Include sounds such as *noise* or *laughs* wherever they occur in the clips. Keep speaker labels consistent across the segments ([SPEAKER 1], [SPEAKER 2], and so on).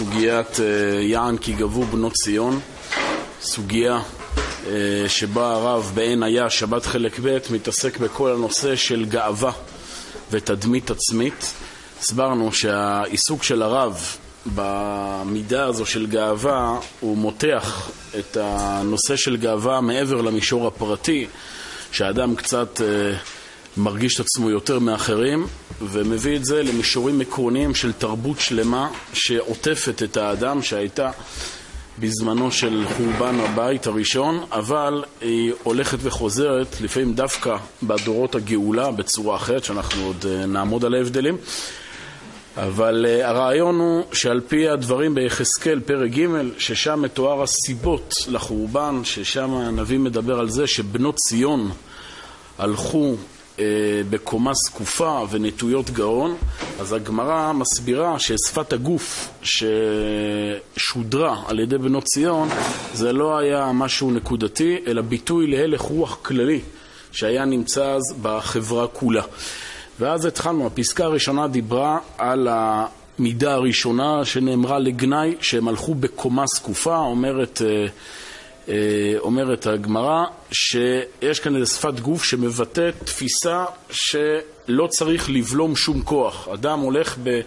[SPEAKER 1] בסוגיית אה, יען כי גבו בנות ציון, סוגיה אה, שבה הרב בעין היה, שבת חלק ב', מתעסק בכל הנושא של גאווה ותדמית עצמית. הסברנו שהעיסוק של הרב במידה הזו של גאווה הוא מותח את הנושא של גאווה מעבר למישור הפרטי, שהאדם קצת אה, מרגיש את עצמו יותר מאחרים, ומביא את זה למישורים עקרוניים של תרבות שלמה שעוטפת את האדם, שהייתה בזמנו של חורבן הבית הראשון, אבל היא הולכת וחוזרת, לפעמים דווקא בדורות הגאולה, בצורה אחרת, שאנחנו עוד אה, נעמוד על ההבדלים. אבל uh, הרעיון הוא שעל פי הדברים ביחזקאל פרק ג', ששם מתואר הסיבות לחורבן, ששם הנביא מדבר על זה שבנות ציון הלכו בקומה זקופה ונטויות גאון, אז הגמרא מסבירה ששפת הגוף ששודרה על ידי בנות ציון זה לא היה משהו נקודתי, אלא ביטוי להלך רוח כללי שהיה נמצא אז בחברה כולה. ואז התחלנו, הפסקה הראשונה דיברה על המידה הראשונה שנאמרה לגנאי, שהם הלכו בקומה זקופה, אומרת, אה, אה, אומרת הגמרא, שיש כאן איזו שפת גוף שמבטאת תפיסה שלא צריך לבלום שום כוח. אדם הולך ב...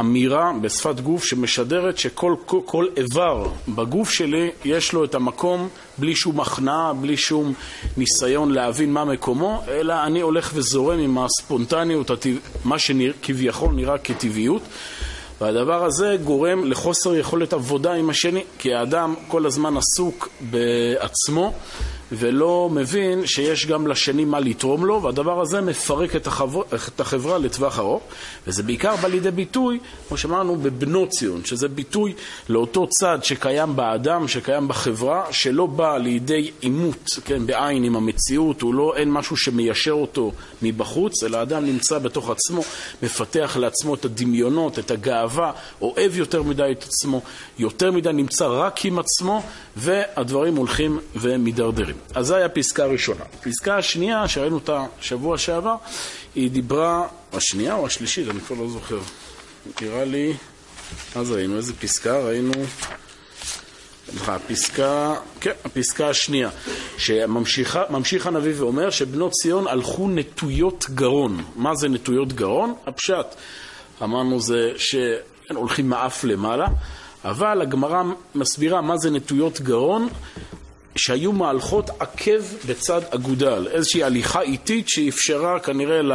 [SPEAKER 1] אמירה בשפת גוף שמשדרת שכל כל, כל איבר בגוף שלי יש לו את המקום בלי שום הכנעה, בלי שום ניסיון להבין מה מקומו, אלא אני הולך וזורם עם הספונטניות, מה שכביכול נראה כטבעיות. והדבר הזה גורם לחוסר יכולת עבודה עם השני, כי האדם כל הזמן עסוק בעצמו ולא מבין שיש גם לשני מה לתרום לו, והדבר הזה מפרק את, החבר... את החברה לטווח ארוך, וזה בעיקר בא לידי ביטוי, כמו שאמרנו, בבנות ציון, שזה ביטוי לאותו צד שקיים באדם, שקיים בחברה, שלא בא לידי עימות, כן, בעין עם המציאות, הוא לא, אין משהו שמיישר אותו מבחוץ, אלא האדם נמצא בתוך עצמו, מפתח לעצמו את הדמיונות, את הגאווה, אוהב יותר מדי את עצמו, יותר מדי נמצא רק עם עצמו, והדברים הולכים ומידרדרים. אז זו הייתה פסקה ראשונה. פסקה השנייה, שראינו אותה שבוע שעבר, היא דיברה, השנייה או השלישית? אני כבר לא זוכר. נראה לי, אז ראינו איזה פסקה? ראינו... הפסקה, כן, הפסקה השנייה, שממשיך הנביא ואומר שבנות ציון הלכו נטויות גרון. מה זה נטויות גרון? הפשט, אמרנו זה שהולכים מאף למעלה, אבל הגמרא מסבירה מה זה נטויות גרון, שהיו מהלכות עקב בצד אגודל, איזושהי הליכה איטית שאפשרה כנראה ל...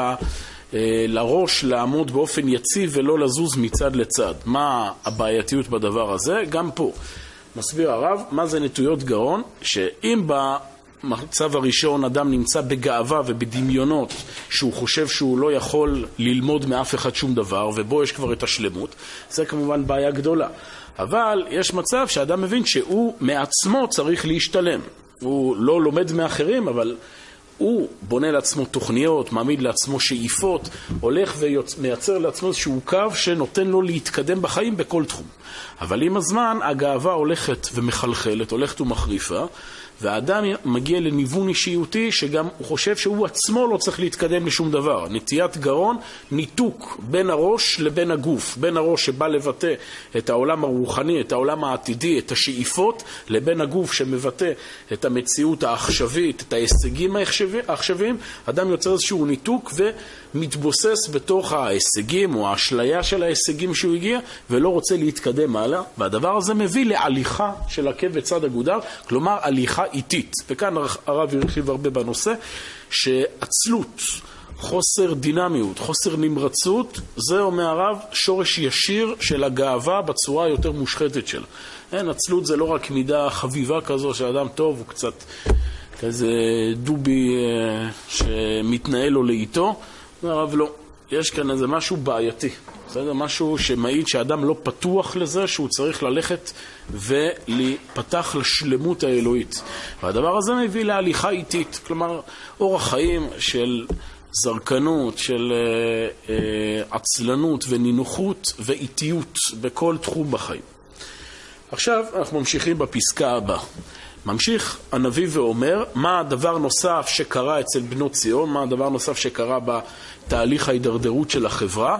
[SPEAKER 1] אה, לראש לעמוד באופן יציב ולא לזוז מצד לצד. מה הבעייתיות בדבר הזה? גם פה. מסביר הרב, מה זה נטויות גאון? שאם במצב הראשון אדם נמצא בגאווה ובדמיונות שהוא חושב שהוא לא יכול ללמוד מאף אחד שום דבר ובו יש כבר את השלמות, זה כמובן בעיה גדולה. אבל יש מצב שאדם מבין שהוא מעצמו צריך להשתלם. הוא לא לומד מאחרים, אבל הוא בונה לעצמו תוכניות, מעמיד לעצמו שאיפות, הולך ומייצר לעצמו איזשהו קו שנותן לו להתקדם בחיים בכל תחום. אבל עם הזמן הגאווה הולכת ומחלחלת, הולכת ומחריפה, והאדם מגיע לניוון אישיותי שגם הוא חושב שהוא עצמו לא צריך להתקדם לשום דבר. נטיית גרון, ניתוק בין הראש לבין הגוף, בין הראש שבא לבטא את העולם הרוחני, את העולם העתידי, את השאיפות, לבין הגוף שמבטא את המציאות העכשווית, את ההישגים העכשוויים, אדם יוצר איזשהו ניתוק ומתבוסס בתוך ההישגים או האשליה של ההישגים שהוא הגיע ולא רוצה להתקדם הלאה, והדבר הזה מביא להליכה של עקב בצד אגודר, כלומר הליכה איטית. וכאן הרב הרחיב הרבה בנושא, שעצלות, חוסר דינמיות, חוסר נמרצות, זה אומר הרב שורש ישיר של הגאווה בצורה היותר מושחתת שלה. אין, עצלות זה לא רק מידה חביבה כזו שאדם טוב, הוא קצת כזה דובי אה, שמתנהל לו לאיתו. אומר הרב לא, יש כאן איזה משהו בעייתי. בסדר? משהו שמעיד שאדם לא פתוח לזה שהוא צריך ללכת ולהיפתח לשלמות האלוהית. והדבר הזה מביא להליכה איטית, כלומר אורח חיים של זרקנות, של אה, אה, עצלנות ונינוחות ואיטיות בכל תחום בחיים. עכשיו אנחנו ממשיכים בפסקה הבאה. ממשיך הנביא ואומר מה הדבר נוסף שקרה אצל בנות ציון, מה הדבר נוסף שקרה בתהליך ההידרדרות של החברה.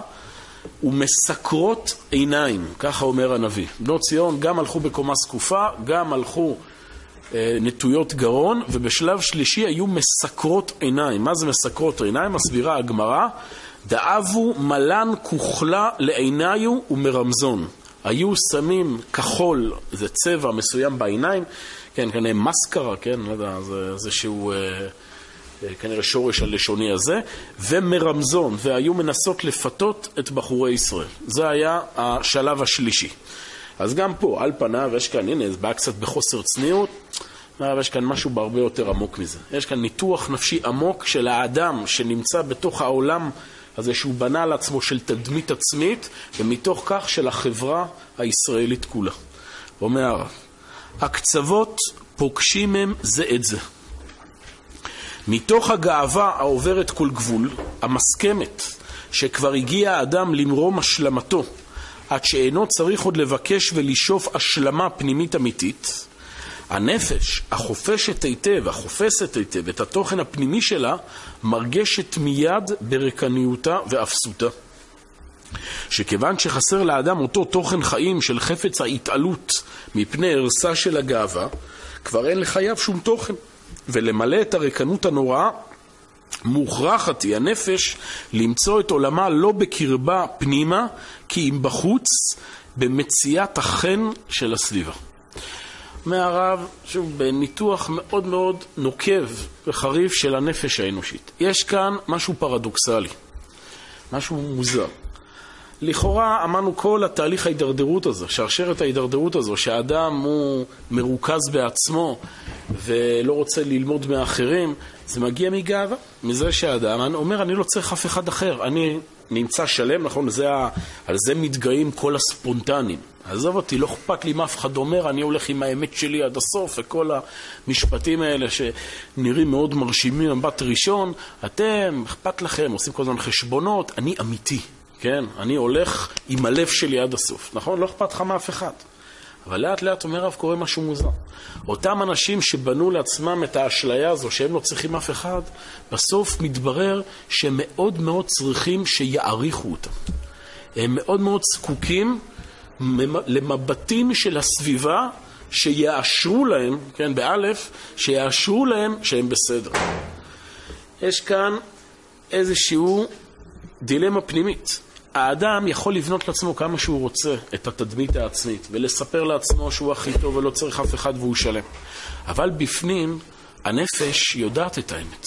[SPEAKER 1] ומסקרות עיניים, ככה אומר הנביא. בנות ציון גם הלכו בקומה זקופה, גם הלכו אה, נטויות גרון, ובשלב שלישי היו מסקרות עיניים. מה זה מסקרות עיניים? מסבירה הגמרא, דאבו מלן כוכלה לעיניו ומרמזון. היו שמים כחול, זה צבע מסוים בעיניים, כן, כנראה מסקרה, כן, לא יודע, זה איזשהו... אה, אה, כנראה שורש הלשוני הזה, ומרמזון, והיו מנסות לפתות את בחורי ישראל. זה היה השלב השלישי. אז גם פה, על פניו, יש כאן, הנה, זה בא קצת בחוסר צניעות, אבל יש כאן משהו בהרבה יותר עמוק מזה. יש כאן ניתוח נפשי עמוק של האדם שנמצא בתוך העולם הזה שהוא בנה לעצמו של תדמית עצמית, ומתוך כך של החברה הישראלית כולה. אומר הרב, הקצוות פוגשים הם זה את זה. מתוך הגאווה העוברת כל גבול, המסכמת, שכבר הגיע האדם למרום השלמתו, עד שאינו צריך עוד לבקש ולשאוף השלמה פנימית אמיתית, הנפש, החופשת היטב, החופשת היטב את התוכן הפנימי שלה, מרגשת מיד ברקניותה ואפסותה. שכיוון שחסר לאדם אותו תוכן חיים של חפץ ההתעלות מפני ערסה של הגאווה, כבר אין לחייו שום תוכן. ולמלא את הריקנות הנוראה, מוכרחת היא הנפש למצוא את עולמה לא בקרבה פנימה, כי אם בחוץ, במציאת החן של הסביבה. מהרב, שוב, בניתוח מאוד מאוד נוקב וחריף של הנפש האנושית. יש כאן משהו פרדוקסלי, משהו מוזר. לכאורה אמרנו כל התהליך ההידרדרות הזה, שרשרת ההידרדרות הזו, שהאדם הוא מרוכז בעצמו ולא רוצה ללמוד מאחרים, זה מגיע מגאווה, מזה שהאדם אומר אני לא צריך אף אחד אחר, אני נמצא שלם, נכון? זה ה... על זה מתגאים כל הספונטנים. עזוב אותי, לא אכפת לי מה אף אחד אומר, אני הולך עם האמת שלי עד הסוף, וכל המשפטים האלה שנראים מאוד מרשימים במבט ראשון, אתם, אכפת לכם, עושים כל הזמן חשבונות, אני אמיתי. כן? אני הולך עם הלב שלי עד הסוף, נכון? לא אכפת לך מאף אחד. אבל לאט לאט אומר הרב קורה משהו מוזר. אותם אנשים שבנו לעצמם את האשליה הזו שהם לא צריכים אף אחד, בסוף מתברר שהם מאוד מאוד צריכים שיעריכו אותם. הם מאוד מאוד זקוקים למבטים של הסביבה שיאשרו להם, כן, באלף, שיאשרו להם שהם בסדר. יש כאן איזשהו דילמה פנימית. האדם יכול לבנות לעצמו כמה שהוא רוצה את התדמית העצמית ולספר לעצמו שהוא הכי טוב ולא צריך אף אחד והוא שלם. אבל בפנים הנפש יודעת את האמת.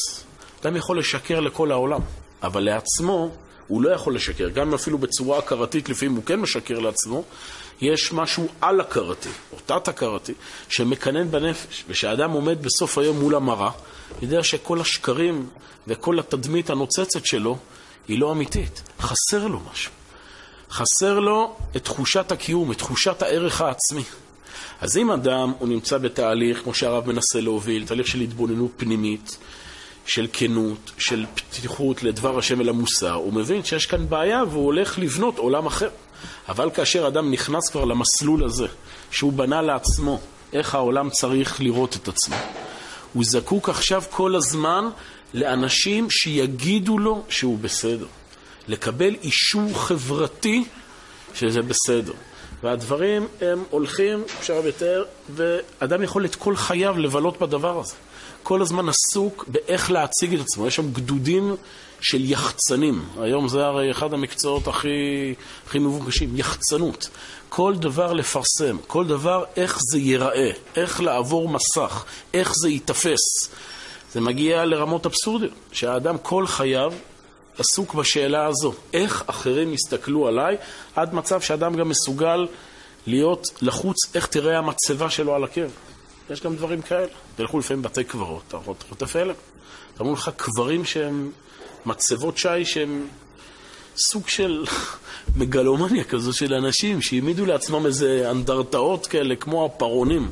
[SPEAKER 1] אדם יכול לשקר לכל העולם, אבל לעצמו הוא לא יכול לשקר. גם אפילו בצורה הכרתית, לפעמים הוא כן משקר לעצמו, יש משהו על-הכרתי, או תת-הכרתי, שמקנן בנפש. וכשאדם עומד בסוף היום מול המראה, יודע שכל השקרים וכל התדמית הנוצצת שלו היא לא אמיתית, חסר לו משהו. חסר לו את תחושת הקיום, את תחושת הערך העצמי. אז אם אדם הוא נמצא בתהליך, כמו שהרב מנסה להוביל, תהליך של התבוננות פנימית, של כנות, של פתיחות לדבר השם אל המוסר, הוא מבין שיש כאן בעיה והוא הולך לבנות עולם אחר. אבל כאשר אדם נכנס כבר למסלול הזה, שהוא בנה לעצמו איך העולם צריך לראות את עצמו, הוא זקוק עכשיו כל הזמן לאנשים שיגידו לו שהוא בסדר. לקבל אישור חברתי שזה בסדר. והדברים הם הולכים, אפשר לתאר, ואדם יכול את כל חייו לבלות בדבר הזה. כל הזמן עסוק באיך להציג את עצמו. יש שם גדודים של יחצנים. היום זה הרי אחד המקצועות הכי, הכי מבוקשים, יחצנות. כל דבר לפרסם, כל דבר איך זה ייראה, איך לעבור מסך, איך זה ייתפס. זה מגיע לרמות אבסורדיות, שהאדם כל חייו עסוק בשאלה הזו, איך אחרים יסתכלו עליי, עד מצב שאדם גם מסוגל להיות לחוץ איך תראה המצבה שלו על הקבר. יש גם דברים כאלה. תלכו לפעמים בתי קברות, אתה חוטף הלם. תראו לך קברים שהם מצבות שי שהם סוג של מגלומניה כזו של אנשים שהעמידו לעצמם איזה אנדרטאות כאלה, כמו הפרעונים,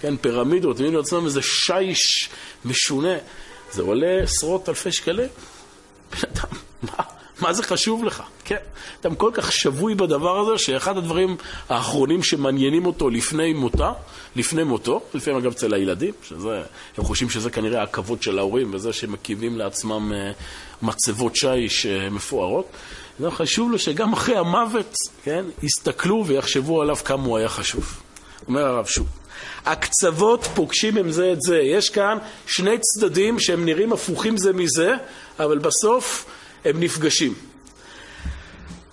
[SPEAKER 1] כן, פירמידות, העמידו לעצמם איזה שיש משונה. זה עולה עשרות אלפי שקלים. בן אדם, מה, מה זה חשוב לך? כן. אתה כל כך שבוי בדבר הזה, שאחד הדברים האחרונים שמעניינים אותו לפני מותה, לפני מותו, לפעמים אגב אצל הילדים, שזה, הם חושבים שזה כנראה הכבוד של ההורים, וזה שהם מקימים לעצמם אה, מצבות שיש אה, מפוארות. זה חשוב לו שגם אחרי המוות, כן, יסתכלו ויחשבו עליו כמה הוא היה חשוב. אומר הרב שוב. הקצוות פוגשים עם זה את זה. יש כאן שני צדדים שהם נראים הפוכים זה מזה, אבל בסוף הם נפגשים.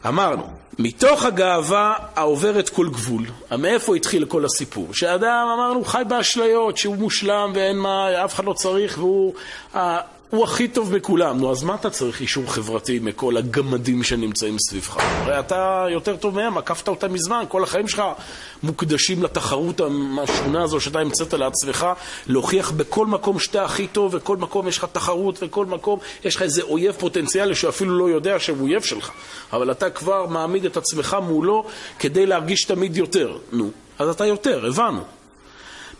[SPEAKER 1] אמרנו, מתוך הגאווה העוברת כל גבול, מאיפה התחיל כל הסיפור? שאדם, אמרנו, חי באשליות, שהוא מושלם ואין מה, אף אחד לא צריך, והוא הוא הכי טוב מכולם. נו, אז מה אתה צריך אישור חברתי מכל הגמדים שנמצאים סביבך? הרי אתה יותר טוב מהם, עקפת אותם מזמן, כל החיים שלך מוקדשים לתחרות המשונה הזו שאתה המצאת לעצמך, להוכיח בכל מקום שאתה הכי טוב, וכל מקום יש לך תחרות, וכל מקום יש לך איזה אויב פוטנציאלי שאפילו לא יודע שהוא אויב שלך. אבל אתה כבר מעמיד את עצמך מולו כדי להרגיש תמיד יותר. נו, אז אתה יותר, הבנו.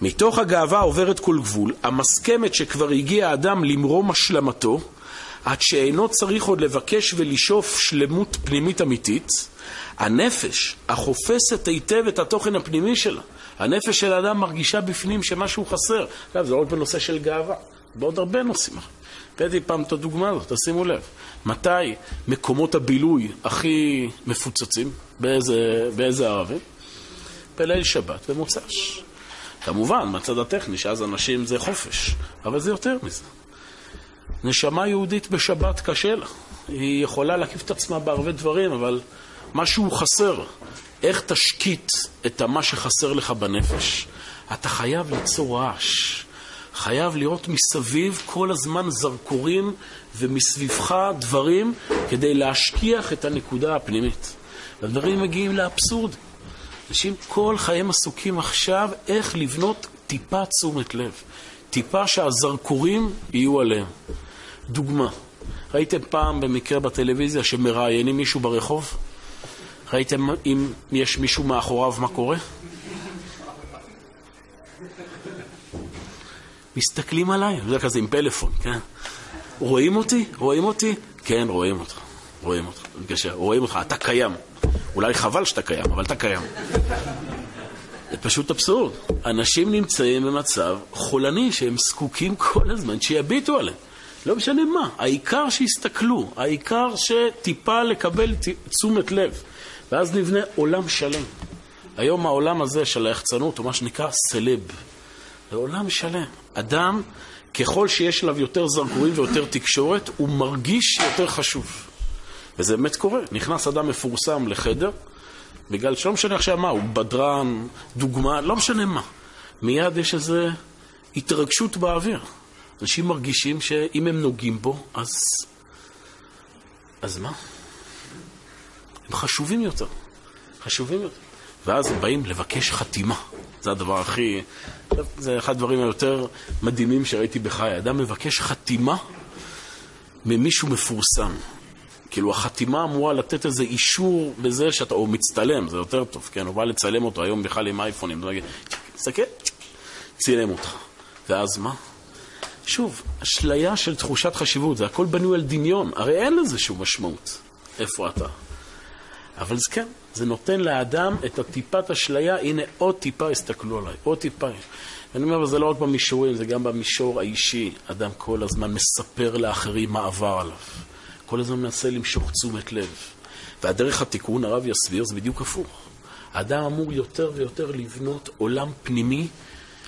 [SPEAKER 1] מתוך הגאווה עוברת כל גבול, המסכמת שכבר הגיע האדם למרום השלמתו, עד שאינו צריך עוד לבקש ולשאוף שלמות פנימית אמיתית, הנפש החופשת היטב את התוכן הפנימי שלה. הנפש של האדם מרגישה בפנים שמשהו חסר. אגב, זה לא רק בנושא של גאווה, בעוד הרבה נושאים. הבאתי פעם את הדוגמה הזאת, תשימו לב. מתי מקומות הבילוי הכי מפוצצים? באיזה, באיזה ערבים? בליל שבת ומוצ"ש. כמובן, מהצד הטכני, שאז אנשים זה חופש, אבל זה יותר מזה. נשמה יהודית בשבת קשה לה. היא יכולה להקיף את עצמה בהרבה דברים, אבל משהו חסר. איך תשקיט את מה שחסר לך בנפש? אתה חייב ליצור רעש. חייב לראות מסביב כל הזמן זרקורים ומסביבך דברים כדי להשכיח את הנקודה הפנימית. הדברים מגיעים לאבסורד. אנשים כל חייהם עסוקים עכשיו איך לבנות טיפה תשומת לב, טיפה שהזרקורים יהיו עליהם. דוגמה, ראיתם פעם במקרה בטלוויזיה שמראיינים מישהו ברחוב? ראיתם אם יש מישהו מאחוריו מה קורה? מסתכלים עליי, זה כזה עם פלאפון, כן? רואים אותי? רואים אותי? כן, רואים אותך. רואים אותך. רואים אותך, אתה קיים. אולי חבל שאתה קיים, אבל אתה קיים. זה פשוט אבסורד. אנשים נמצאים במצב חולני שהם זקוקים כל הזמן שיביטו עליהם. לא משנה מה, העיקר שיסתכלו, העיקר שטיפה לקבל תשומת לב. ואז נבנה עולם שלם. היום העולם הזה של היחצנות הוא מה שנקרא סלב. זה עולם שלם. אדם, ככל שיש עליו יותר זרקורים ויותר תקשורת, הוא מרגיש יותר חשוב. וזה באמת קורה. נכנס אדם מפורסם לחדר, בגלל שלא משנה עכשיו מה, הוא בדרן, דוגמה, לא משנה מה. מיד יש איזו התרגשות באוויר. אנשים מרגישים שאם הם נוגעים בו, אז... אז מה? הם חשובים יותר. חשובים יותר. ואז הם באים לבקש חתימה. זה הדבר הכי... זה אחד הדברים היותר מדהימים שראיתי בחיי. אדם מבקש חתימה ממישהו מפורסם. כאילו החתימה אמורה לתת איזה אישור בזה שאתה, או מצטלם, זה יותר טוב, כן? הוא בא לצלם אותו היום בכלל עם אייפונים, אתה אומר, תסתכל, צילם אותך. ואז מה? שוב, אשליה של תחושת חשיבות, זה הכל בנוי על דמיון, הרי אין לזה שום משמעות. איפה אתה? אבל זה כן, זה נותן לאדם את הטיפת אשליה, הנה עוד טיפה הסתכלו עליי, עוד טיפה. אני אומר, זה לא רק במישורים, זה גם במישור האישי. אדם כל הזמן מספר לאחרים מה עבר עליו. כל הזמן מנסה למשוך תשומת לב. והדרך התיקון, הרב יסביר, זה בדיוק הפוך. האדם אמור יותר ויותר לבנות עולם פנימי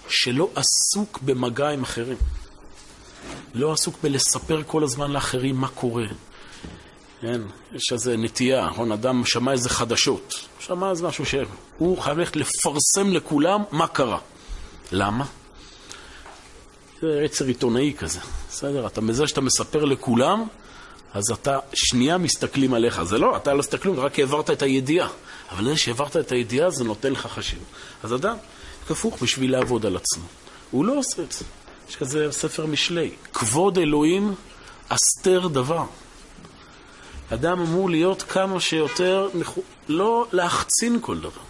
[SPEAKER 1] שלא עסוק במגע עם אחרים. לא עסוק בלספר כל הזמן לאחרים מה קורה. כן, יש איזו נטייה, נכון? אדם שמע איזה חדשות, שמע איזה משהו שהוא חייב ללכת לפרסם לכולם מה קרה. למה? זה יצר עיתונאי כזה, בסדר? אתה מזה שאתה מספר לכולם, אז אתה שנייה מסתכלים עליך. זה לא, אתה לא מסתכל כלום, רק העברת את הידיעה. אבל זה שהעברת את הידיעה, זה נותן לך חשיבות. אז אדם כפוך בשביל לעבוד על עצמו. הוא לא עושה את זה. יש כזה ספר משלי, כבוד אלוהים אסתר דבר. אדם אמור להיות כמה שיותר, לא להחצין כל דבר.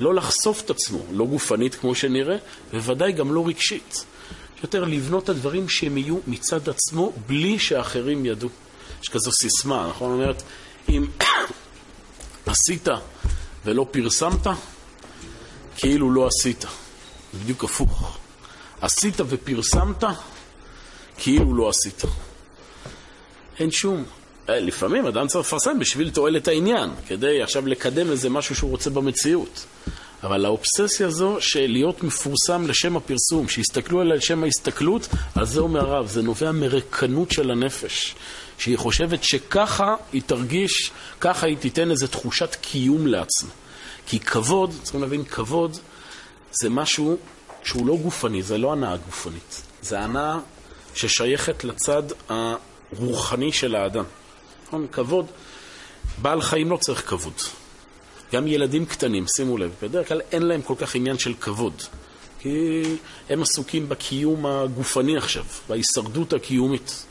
[SPEAKER 1] לא לחשוף את עצמו, לא גופנית כמו שנראה, בוודאי גם לא רגשית. יותר לבנות את הדברים שהם יהיו מצד עצמו בלי שאחרים ידעו. יש כזו סיסמה, נכון? אומרת, אם *coughs* עשית ולא פרסמת, כאילו לא עשית. זה בדיוק הפוך. עשית ופרסמת, כאילו לא עשית. אין שום. אה, לפעמים אדם צריך לפרסם בשביל תועלת העניין, כדי עכשיו לקדם איזה משהו שהוא רוצה במציאות. אבל האובססיה הזו של להיות מפורסם לשם הפרסום, שיסתכלו עליה לשם ההסתכלות, על זה אומר הרב, זה נובע מרקנות של הנפש. שהיא חושבת שככה היא תרגיש, ככה היא תיתן איזו תחושת קיום לעצמה. כי כבוד, צריכים להבין, כבוד זה משהו שהוא לא גופני, זה לא הנאה גופנית. זה הנאה ששייכת לצד הרוחני של האדם. נכון? כבוד, בעל חיים לא צריך כבוד. גם ילדים קטנים, שימו לב, בדרך כלל אין להם כל כך עניין של כבוד. כי הם עסוקים בקיום הגופני עכשיו, בהישרדות הקיומית.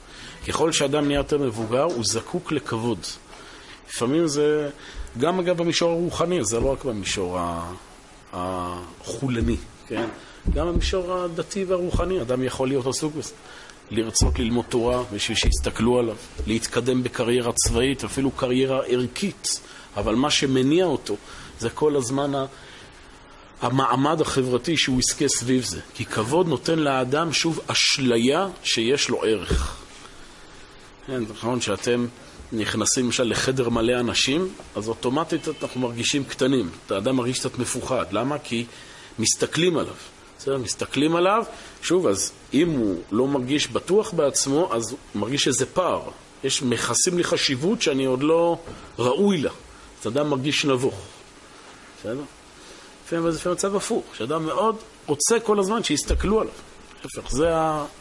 [SPEAKER 1] ככל שאדם נהיה יותר מבוגר, הוא זקוק לכבוד. לפעמים זה, גם אגב במישור הרוחני, זה לא רק במישור החולני, כן? גם במישור הדתי והרוחני, אדם יכול להיות עסוק בזה. לרצות ללמוד תורה בשביל שיסתכלו עליו, להתקדם בקריירה צבאית, אפילו קריירה ערכית, אבל מה שמניע אותו זה כל הזמן המעמד החברתי שהוא יזכה סביב זה. כי כבוד נותן לאדם שוב אשליה שיש לו ערך. כן, נכון שאתם נכנסים למשל לחדר מלא אנשים, אז אוטומטית אנחנו מרגישים קטנים. האדם מרגיש קצת מפוחד. למה? כי מסתכלים עליו. בסדר? מסתכלים עליו, שוב, אז אם הוא לא מרגיש בטוח בעצמו, אז הוא מרגיש איזה פער. יש, מכסים לי חשיבות שאני עוד לא ראוי לה. אז אדם מרגיש נבוך. בסדר? לפעמים זה מצב הפוך, שאדם מאוד רוצה כל הזמן שיסתכלו עליו. להפך, זה,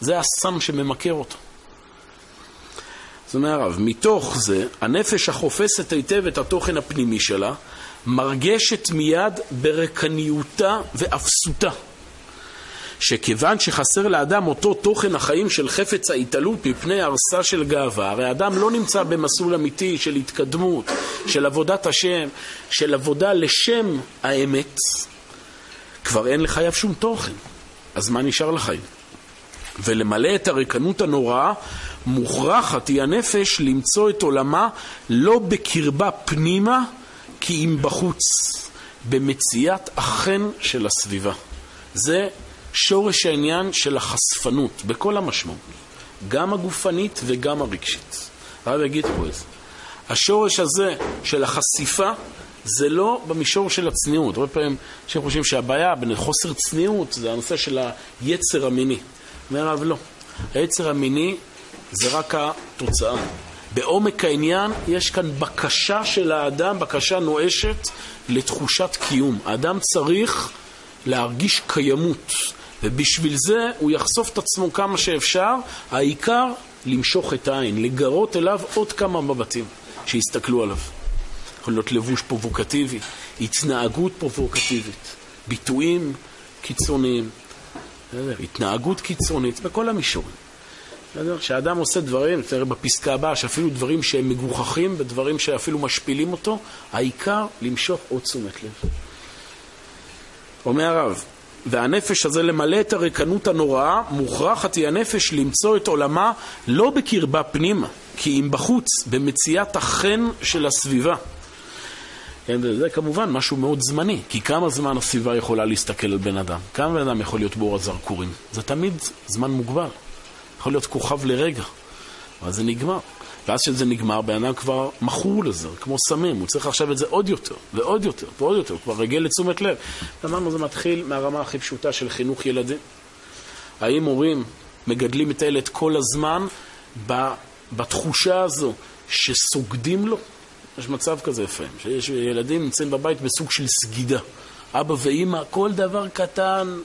[SPEAKER 1] זה הסם שממכר אותו. זאת אומרת הרב, מתוך זה, הנפש החופשת היטב את התוכן הפנימי שלה, מרגשת מיד ברקניותה ואפסותה. שכיוון שחסר לאדם אותו תוכן החיים של חפץ ההתעלות מפני ארסה של גאווה, הרי האדם לא נמצא במסלול אמיתי של התקדמות, של עבודת השם, של עבודה לשם האמת, כבר אין לחייו שום תוכן. אז מה נשאר לחיים? ולמלא את הריקנות הנוראה, מוכרחת היא הנפש למצוא את עולמה לא בקרבה פנימה, כי אם בחוץ, במציאת החן של הסביבה. זה שורש העניין של החשפנות, בכל המשמעות, גם הגופנית וגם הרגשית. הרב יגיד פה את זה. השורש הזה של החשיפה זה לא במישור של הצניעות. הרבה פעמים אנשים חושבים שהבעיה בין חוסר צניעות זה הנושא של היצר המיני. אומר הרב לא. היצר המיני זה רק התוצאה. בעומק העניין יש כאן בקשה של האדם, בקשה נואשת לתחושת קיום. האדם צריך להרגיש קיימות. ובשביל זה הוא יחשוף את עצמו כמה שאפשר, העיקר למשוך את העין, לגרות אליו עוד כמה מבטים שיסתכלו עליו. יכול להיות לבוש פרובוקטיבי, התנהגות פרובוקטיבית, ביטויים קיצוניים, התנהגות קיצונית בכל המישורים. כשאדם עושה דברים, תראה בפסקה הבאה, שאפילו דברים שהם מגוחכים, ודברים שאפילו משפילים אותו, העיקר למשוך עוד תשומת לב. אומר הרב, והנפש הזה למלא את הריקנות הנוראה, מוכרחת היא הנפש למצוא את עולמה לא בקרבה פנימה, כי אם בחוץ, במציאת החן של הסביבה. כן, וזה כמובן משהו מאוד זמני, כי כמה זמן הסביבה יכולה להסתכל על בן אדם? כמה בן אדם יכול להיות באור הזרקורים? זה תמיד זמן מוגבל. יכול להיות כוכב לרגע, אבל זה נגמר. ואז כשזה נגמר, בן אדם כבר מכור לזה, כמו סמים, הוא צריך עכשיו את זה עוד יותר, ועוד יותר, ועוד יותר, הוא כבר רגיל לתשומת לב. אמרנו, זה מתחיל מהרמה הכי פשוטה של חינוך ילדים. האם הורים מגדלים את הילד כל הזמן בתחושה הזו שסוגדים לו? יש מצב כזה לפעמים, שיש ילדים נמצאים בבית בסוג של סגידה. אבא ואימא, כל דבר קטן,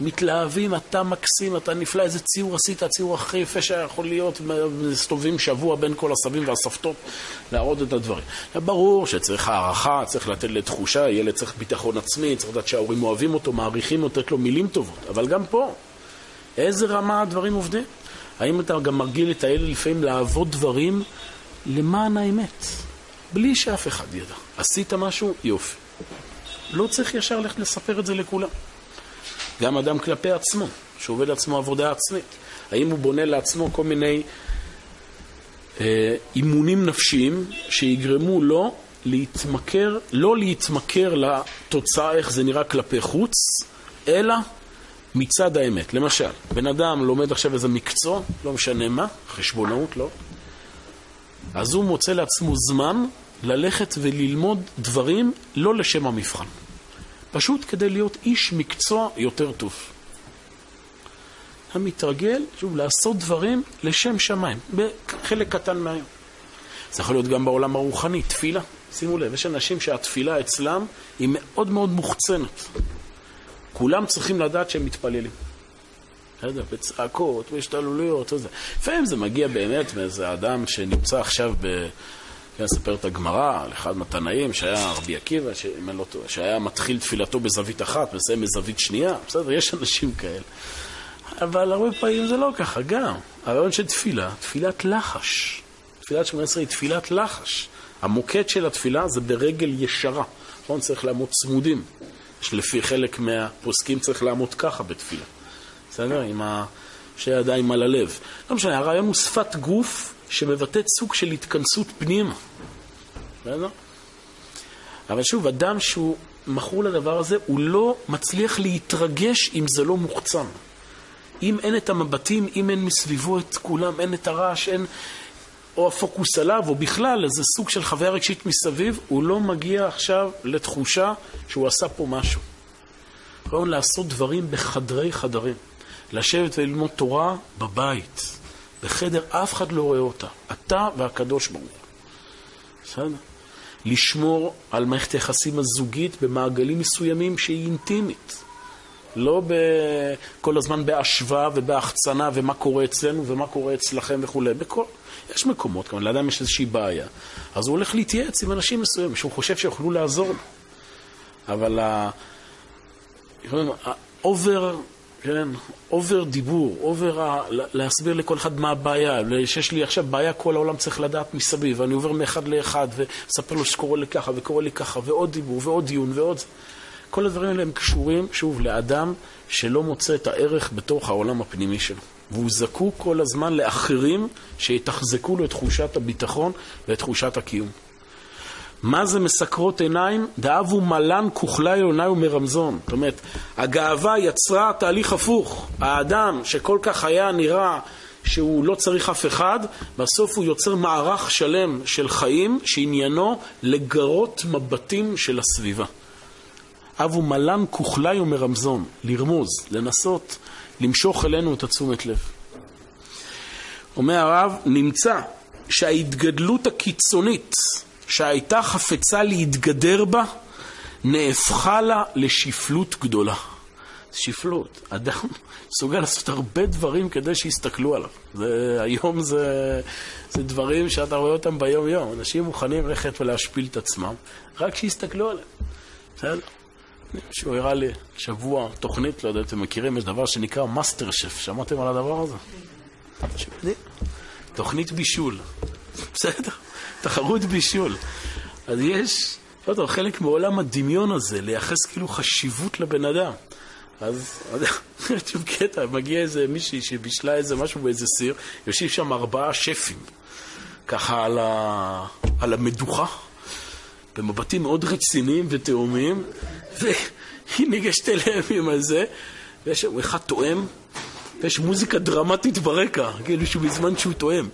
[SPEAKER 1] מתלהבים, אתה מקסים, אתה נפלא, איזה ציור עשית, הציור הכי יפה שיכול להיות, מסתובבים שבוע בין כל הסבים והסבתות להראות את הדברים. ברור שצריך הערכה, צריך לתת לתחושה, ילד צריך ביטחון עצמי, צריך לדעת שההורים אוהבים אותו, מעריכים אותו, לתת לו מילים טובות, אבל גם פה, איזה רמה הדברים עובדים? האם אתה גם מרגיל את הילד לפעמים לעבוד דברים למען האמת, בלי שאף אחד ידע? עשית משהו? יופי. לא צריך ישר ללכת לספר את זה לכולם. גם אדם כלפי עצמו, שעובד עצמו עבודה עצמית. האם הוא בונה לעצמו כל מיני אה, אימונים נפשיים שיגרמו לו להתמכר, לא להתמכר לתוצאה איך זה נראה כלפי חוץ, אלא מצד האמת. למשל, בן אדם לומד עכשיו איזה מקצוע, לא משנה מה, חשבונאות, לא, אז הוא מוצא לעצמו זמן ללכת וללמוד דברים לא לשם המבחן. פשוט כדי להיות איש מקצוע יותר טוב. המתרגל, שוב, לעשות דברים לשם שמיים, בחלק קטן מהיום. זה יכול להיות גם בעולם הרוחני, תפילה. שימו לב, יש אנשים שהתפילה אצלם היא מאוד מאוד מוחצנת. כולם צריכים לדעת שהם מתפללים. בסדר, בצעקות, בהשתלולויות וזה. לפעמים זה מגיע באמת מאיזה אדם שנמצא עכשיו את הגמרא על אחד מהתנאים שהיה רבי עקיבא, לא שהיה מתחיל תפילתו בזווית אחת, מסיים בזווית שנייה, בסדר, יש אנשים כאלה. אבל הרבה פעמים זה לא ככה, גם. הרעיון של תפילה, תפילת לחש. תפילת שמונה עשרה היא תפילת לחש. המוקד של התפילה זה ברגל ישרה, נכון? צריך לעמוד צמודים. לפי חלק מהפוסקים צריך לעמוד ככה בתפילה. בסדר? עם שתי ידיים על הלב. לא משנה, הרעיון הוא שפת גוף שמבטאת סוג של התכנסות פנימה. בסדר? אבל שוב, אדם שהוא מכור לדבר הזה, הוא לא מצליח להתרגש אם זה לא מוחצן. אם אין את המבטים, אם אין מסביבו את כולם, אין את הרעש, אין... או הפוקוס עליו, או בכלל איזה סוג של חוויה רגשית מסביב, הוא לא מגיע עכשיו לתחושה שהוא עשה פה משהו. רעיון לעשות דברים בחדרי חדרים. לשבת וללמוד תורה בבית, בחדר, אף אחד לא רואה אותה. אתה והקדוש ברוך בסדר? לשמור על מערכת היחסים הזוגית במעגלים מסוימים שהיא אינטימית. לא ב... כל הזמן בהשוואה ובהחצנה ומה קורה אצלנו ומה קורה אצלכם וכולי. בכל... יש מקומות, כמובן, לאדם יש איזושהי בעיה. אז הוא הולך להתייעץ עם אנשים מסוימים שהוא חושב שיוכלו לעזור לו. אבל ה over כן, over דיבור, over ה... להסביר לכל אחד מה הבעיה, שיש לי עכשיו בעיה, כל העולם צריך לדעת מסביב, ואני עובר מאחד לאחד, ומספר לו שקורה לי ככה, וקורה לי ככה, ועוד דיבור, ועוד דיון, ועוד... כל הדברים האלה הם קשורים, שוב, לאדם שלא מוצא את הערך בתוך העולם הפנימי שלו. והוא זקוק כל הזמן לאחרים שיתחזקו לו את תחושת הביטחון ואת תחושת הקיום. מה זה מסקרות עיניים? דאבו מלן כוכלי עוני ומרמזון. זאת אומרת, הגאווה יצרה תהליך הפוך. האדם שכל כך היה נראה שהוא לא צריך אף אחד, בסוף הוא יוצר מערך שלם של חיים שעניינו לגרות מבטים של הסביבה. אבו מלן כוכלי ומרמזון, לרמוז, לנסות למשוך אלינו את התשומת לב. אומר הרב, נמצא שההתגדלות הקיצונית שהייתה חפצה להתגדר בה, נהפכה לה לשפלות גדולה. שפלות. אדם מסוגל לעשות הרבה דברים כדי שיסתכלו עליו. זה, היום זה, זה דברים שאתה רואה אותם ביום-יום. אנשים מוכנים ללכת ולהשפיל את עצמם, רק שיסתכלו עליהם. בסדר? מישהו הראה לי שבוע תוכנית, לא יודע אם אתם מכירים, יש דבר שנקרא מאסטר שף. שמעתם על הדבר הזה? תוכנית בישול. בסדר? תחרות בישול. אז יש, לא יודע, חלק מעולם הדמיון הזה, לייחס כאילו חשיבות לבן אדם. אז, *laughs* יש שם קטע, מגיע איזה מישהי שבישלה איזה משהו באיזה סיר, יושבים שם ארבעה שפים, ככה על, ה... על המדוכה, במבטים מאוד רציניים ותאומים, *laughs* והיא ניגשת אליהם עם הזה, ויש שם אחד תואם, ויש מוזיקה דרמטית ברקע, כאילו שהוא בזמן שהוא תואם.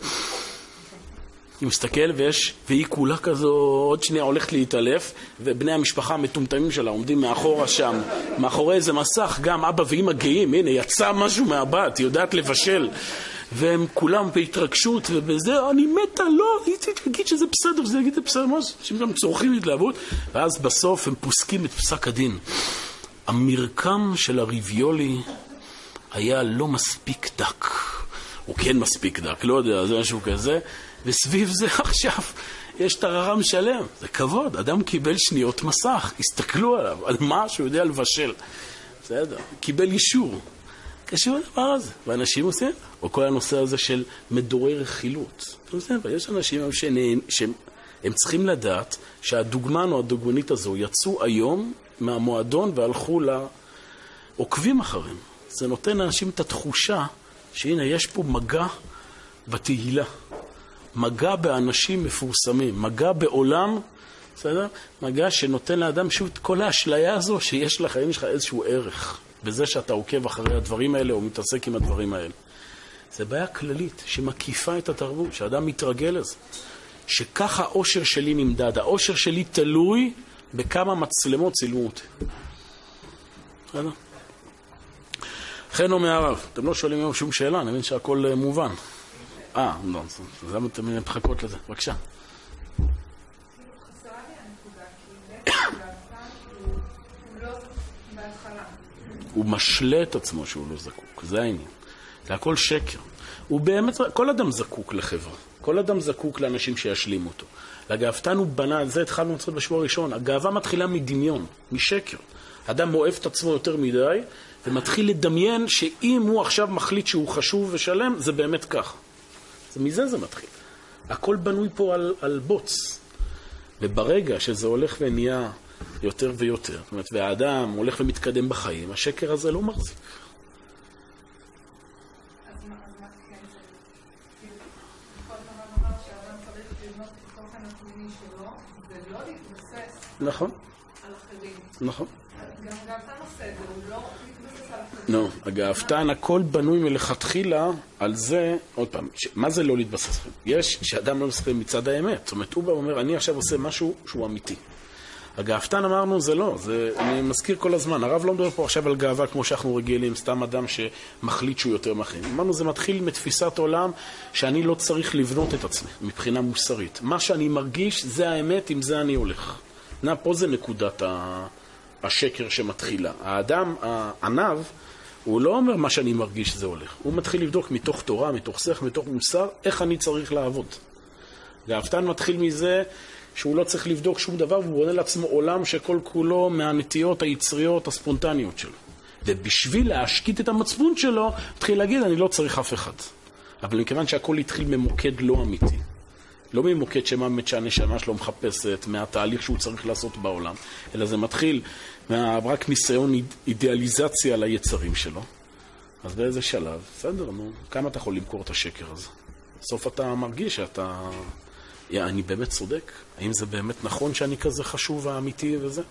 [SPEAKER 1] היא מסתכל ויש, והיא כולה כזו, עוד שנייה הולכת להתעלף, ובני המשפחה המטומטמים שלה עומדים מאחורה שם, מאחורי איזה מסך, גם אבא ואמא גאים, הנה, יצא משהו מהבת, היא יודעת לבשל. והם כולם בהתרגשות ובזה, אני מתה, לא, היא תגיד שזה בסדר, זה יגיד בסדר, מה זה? אנשים גם צורכים התלהבות, ואז בסוף הם פוסקים את פסק הדין. המרקם של הריביולי היה לא מספיק דק. הוא כן מספיק דק, לא יודע, זה משהו כזה, וסביב זה *laughs* עכשיו יש טררם שלם. זה כבוד, אדם קיבל שניות מסך, הסתכלו עליו, על מה שהוא יודע לבשל. בסדר, קיבל אישור. קשור לדבר הזה, ואנשים עושים, או כל הנושא הזה של מדורי רכילות. יש אנשים שנהן, שהם צריכים לדעת שהדוגמן או הדוגמנית הזו יצאו היום מהמועדון והלכו לעוקבים אחרים. זה נותן לאנשים את התחושה שהנה, יש פה מגע בתהילה. מגע באנשים מפורסמים, מגע בעולם, בסדר? מגע שנותן לאדם שוב את כל האשליה הזו שיש לחיים שלך איזשהו ערך, בזה שאתה עוקב אחרי הדברים האלה או מתעסק עם הדברים האלה. זה בעיה כללית שמקיפה את התרבות, שאדם מתרגל לזה. שככה האושר שלי נמדד, האושר שלי תלוי בכמה מצלמות צילמו אותי. בסדר? חן אומר הרב, אתם לא שואלים היום שום שאלה, אני מבין שהכל אה, מובן. אה, לא, אז למה אתם מחכות לזה? בבקשה. הוא משלה את עצמו שהוא לא זקוק, זה העניין. זה הכל שקר. הוא באמת, כל אדם זקוק לחברה. כל אדם זקוק לאנשים שישלימו אותו. לגאוותן הוא בנה, זה התחלנו לעשות בשבוע הראשון. הגאווה מתחילה מדמיון, משקר. אדם אוהב את עצמו יותר מדי, ומתחיל לדמיין שאם הוא עכשיו מחליט שהוא חשוב ושלם, זה באמת כך. זה מזה זה מתחיל. הכל בנוי פה על, על בוץ. וברגע שזה הולך ונהיה יותר ויותר, זאת אומרת, והאדם הולך ומתקדם בחיים, השקר הזה לא מחזיק. נכון. נכון. לא, הגאוותן, הכל בנוי מלכתחילה על זה, עוד פעם, מה זה לא להתבסס? יש שאדם לא מתבסס מצד האמת. זאת אומרת, הוא בא ואומר, אני עכשיו עושה משהו שהוא אמיתי. הגאוותן אמרנו, זה לא, זה, אני מזכיר כל הזמן, הרב לא מדבר פה עכשיו על גאווה כמו שאנחנו רגילים, סתם אדם שמחליט שהוא יותר מחיים. אמרנו, זה מתחיל מתפיסת עולם שאני לא צריך לבנות את עצמי מבחינה מוסרית. מה שאני מרגיש, זה האמת, עם זה אני הולך. נע, פה זה נקודת השקר שמתחילה. האדם, הענב, הוא לא אומר מה שאני מרגיש שזה הולך. הוא מתחיל לבדוק מתוך תורה, מתוך שכל, מתוך מוסר, איך אני צריך לעבוד. גאוותן מתחיל מזה שהוא לא צריך לבדוק שום דבר, והוא בונה לעצמו עולם שכל כולו מהנטיות היצריות הספונטניות שלו. ובשביל להשקיט את המצפון שלו, התחיל להגיד, אני לא צריך אף אחד. אבל מכיוון שהכל התחיל ממוקד לא אמיתי, לא ממוקד שמה באמת שהנשמה שלו מחפשת, מהתהליך שהוא צריך לעשות בעולם, אלא זה מתחיל רק ניסיון אידיאליזציה ליצרים שלו. אז באיזה שלב? בסדר, נו, כמה אתה יכול למכור את השקר הזה? בסוף אתה מרגיש שאתה... אני באמת צודק? האם זה באמת נכון שאני כזה חשוב ואמיתי וזה?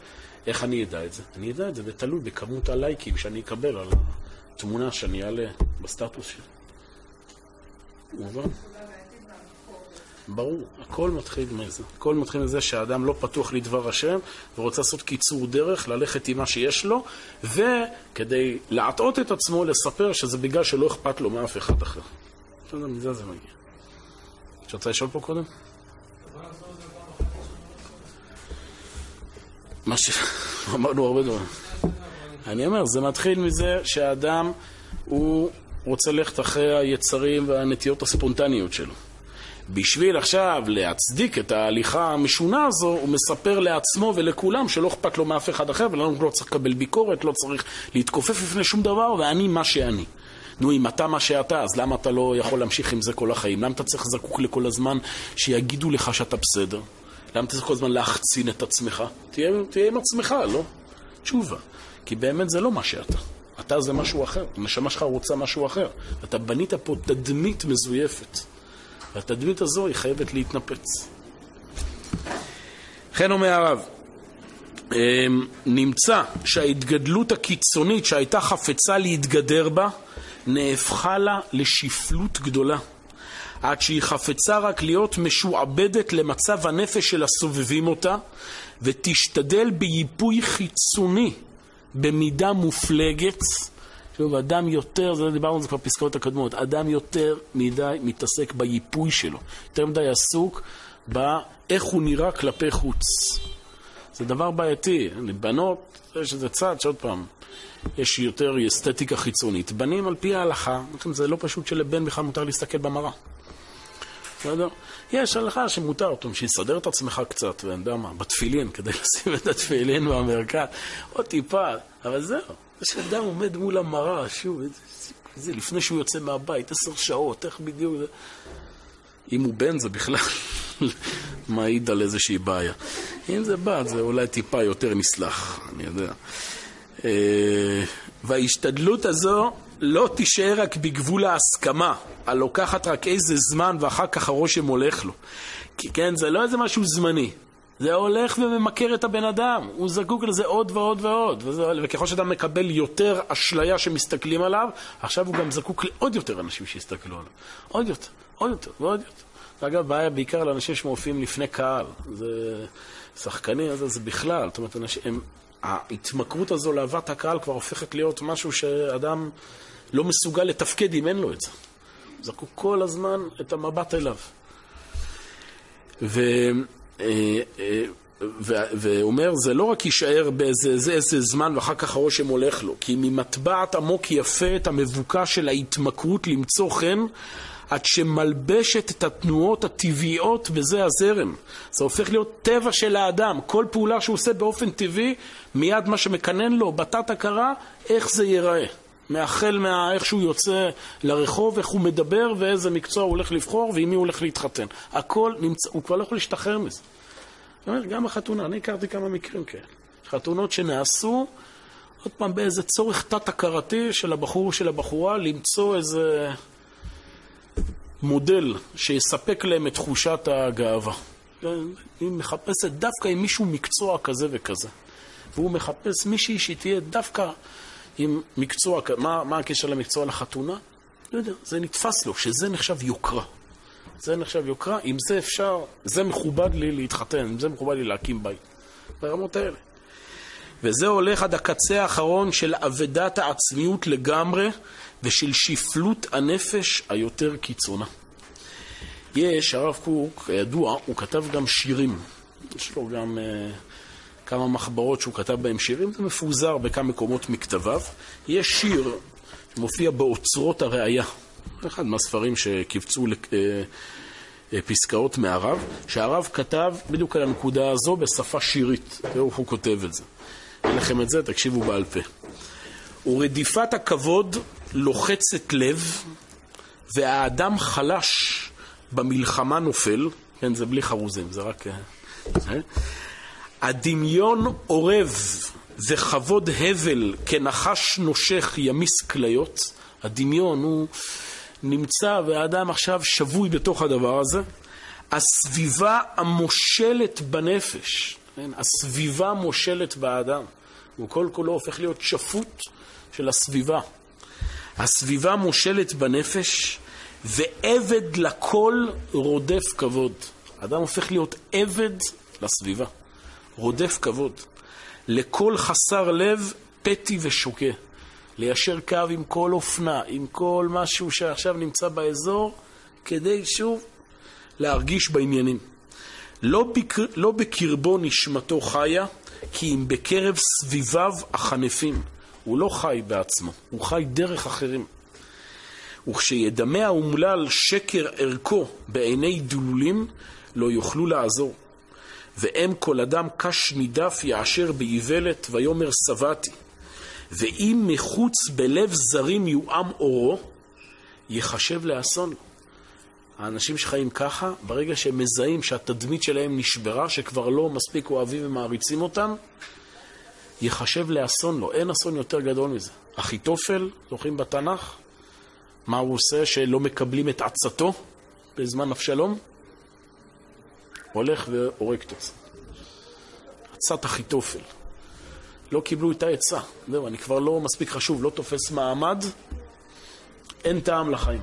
[SPEAKER 1] איך אני אדע את זה? אני אדע את זה, ותלוי בכמות הלייקים שאני אקבל על התמונה שאני אעלה בסטטוס שלי. מובן? ברור, הכל מתחיל מזה. הכל מתחיל מזה שהאדם לא פתוח לדבר השם ורוצה לעשות קיצור דרך, ללכת עם מה שיש לו, וכדי להטעות את עצמו, לספר שזה בגלל שלא אכפת לו מאף אחד אחר. בסדר, מזה זה מגיע. את רוצה לשאול פה קודם? מה ש... *laughs* אמרנו הרבה דברים. אני אומר, זה מתחיל מזה שהאדם, הוא רוצה ללכת אחרי היצרים והנטיות הספונטניות שלו. בשביל עכשיו להצדיק את ההליכה המשונה הזו, הוא מספר לעצמו ולכולם שלא אכפת לו מאף אחד אחר, ולא לא צריך לקבל ביקורת, לא צריך להתכופף לפני שום דבר, ואני מה שאני. נו, אם אתה מה שאתה, אז למה אתה לא יכול להמשיך עם זה כל החיים? למה אתה צריך זקוק לכל הזמן שיגידו לך שאתה בסדר? למה אתה צריך כל הזמן להחצין את עצמך? תהיה, תהיה עם עצמך, לא? תשובה. כי באמת זה לא מה שאתה. אתה זה משהו אחר. הנשמה שלך רוצה משהו אחר. אתה בנית פה תדמית מזויפת. והתדמית הזו היא חייבת להתנפץ. לכן אומר הרב, אמ, נמצא שההתגדלות הקיצונית שהייתה חפצה להתגדר בה, נהפכה לה לשפלות גדולה. עד שהיא חפצה רק להיות משועבדת למצב הנפש של הסובבים אותה, ותשתדל ביפוי חיצוני במידה מופלגת. שוב, אדם יותר, זה דיברנו על זה כבר בפסקאות הקודמות, אדם יותר מדי מתעסק ביפוי שלו, יותר מדי עסוק באיך הוא נראה כלפי חוץ. זה דבר בעייתי, לבנות יש איזה צד שעוד פעם, יש יותר אסתטיקה חיצונית. בנים על פי ההלכה, זה לא פשוט שלבן בכלל מותר להסתכל במראה. בסדר? יש הלכה שמותר, טוב, שיסדר את עצמך קצת, ואני יודע מה, בתפילין, כדי *laughs* לשים את התפילין במרכז, עוד טיפה, אבל זהו. זה שאדם עומד מול המראה, שוב, זה לפני שהוא יוצא מהבית, עשר שעות, איך בדיוק. אם הוא בן זה בכלל *laughs* מעיד על איזושהי בעיה. אם זה בת זה אולי טיפה יותר נסלח, אני יודע. אה, וההשתדלות הזו לא תישאר רק בגבול ההסכמה, הלוקחת רק איזה זמן ואחר כך הרושם הולך לו. כי כן, זה לא איזה משהו זמני. זה הולך וממכר את הבן אדם, הוא זקוק לזה עוד ועוד ועוד. וזה, וככל שאדם מקבל יותר אשליה שמסתכלים עליו, עכשיו הוא גם זקוק לעוד יותר אנשים שיסתכלו עליו. עוד יותר, עוד יותר ועוד יותר. זה אגב בעיה בעיקר לאנשים שמופיעים לפני קהל. זה שחקנים, זה, זה בכלל. זאת אומרת, אנשים, הם, ההתמכרות הזו לאהבת הקהל כבר הופכת להיות משהו שאדם לא מסוגל לתפקד אם אין לו את זה. זקוק כל הזמן את המבט אליו. ו... אה, אה, ואומר, זה לא רק יישאר באיזה זה, איזה זמן ואחר כך הרושם הולך לו, כי ממטבעת עמוק יפה את המבוקש של ההתמכרות למצוא חן, עד שמלבשת את התנועות הטבעיות בזה הזרם. זה הופך להיות טבע של האדם. כל פעולה שהוא עושה באופן טבעי, מיד מה שמקנן לו, בתת הכרה, איך זה ייראה. מאחל מה... איך שהוא יוצא לרחוב, איך הוא מדבר ואיזה מקצוע הוא הולך לבחור ועם מי הוא הולך להתחתן. הכל נמצא, הוא כבר לא יכול להשתחרר מזה. אומר, גם בחתונה, אני הכרתי כמה מקרים כאלה. חתונות שנעשו, עוד פעם, באיזה צורך תת-הכרתי של הבחור של הבחורה למצוא איזה מודל שיספק להם את תחושת הגאווה. היא מחפשת דווקא עם מישהו מקצוע כזה וכזה. והוא מחפש מישהי שתהיה דווקא עם מקצוע, מה, מה הקשר למקצוע לחתונה? לא יודע, זה נתפס לו, שזה נחשב יוקרה. זה נחשב יוקרה, עם זה אפשר, זה מכובד לי להתחתן, עם זה מכובד לי להקים בית. ברמות האלה. וזה הולך עד הקצה האחרון של אבדת העצמיות לגמרי ושל שפלות הנפש היותר קיצונה. יש, הרב קוק, כידוע, הוא כתב גם שירים. יש לו גם... Uh, כמה מחברות שהוא כתב בהם שירים, זה מפוזר בכמה מקומות מכתביו. יש שיר שמופיע באוצרות הראייה, אחד מהספרים שקיבצו אה, אה, מהרב, שהרב כתב בדיוק על הנקודה הזו בשפה שירית. תראו איך הוא כותב את זה. אין לכם את זה, תקשיבו בעל פה. ורדיפת הכבוד לוחצת לב, והאדם חלש במלחמה נופל, כן, זה בלי חרוזים, זה רק... הדמיון אורב וכבוד הבל כנחש נושך ימיס כליות. הדמיון הוא נמצא והאדם עכשיו שבוי בתוך הדבר הזה. הסביבה המושלת בנפש, כן? הסביבה מושלת באדם. הוא כל כולו הופך להיות שפוט של הסביבה. הסביבה מושלת בנפש, ועבד לכל רודף כבוד. האדם הופך להיות עבד לסביבה. רודף כבוד. לכל חסר לב פתי ושוקה. ליישר קו עם כל אופנה, עם כל משהו שעכשיו נמצא באזור, כדי שוב להרגיש בעניינים. לא, בק... לא בקרבו נשמתו חיה, כי אם בקרב סביביו החנפים. הוא לא חי בעצמו, הוא חי דרך אחרים. וכשידמה האומלל שקר ערכו בעיני דלולים, לא יוכלו לעזור. ואם כל אדם קש נידף יעשר באיוולת, ויאמר שבעתי. ואם מחוץ בלב זרים יועם אורו, יחשב לאסון. האנשים שחיים ככה, ברגע שהם מזהים שהתדמית שלהם נשברה, שכבר לא מספיק אוהבים ומעריצים אותם, יחשב לאסון לו. אין אסון יותר גדול מזה. אחיתופל, זוכרים בתנ"ך? מה הוא עושה שלא מקבלים את עצתו בזמן אבשלום? הולך והורג את עצמו. עצת אחיתופל. לא קיבלו את העצה. זהו, אני כבר לא מספיק חשוב, לא תופס מעמד, אין טעם לחיים.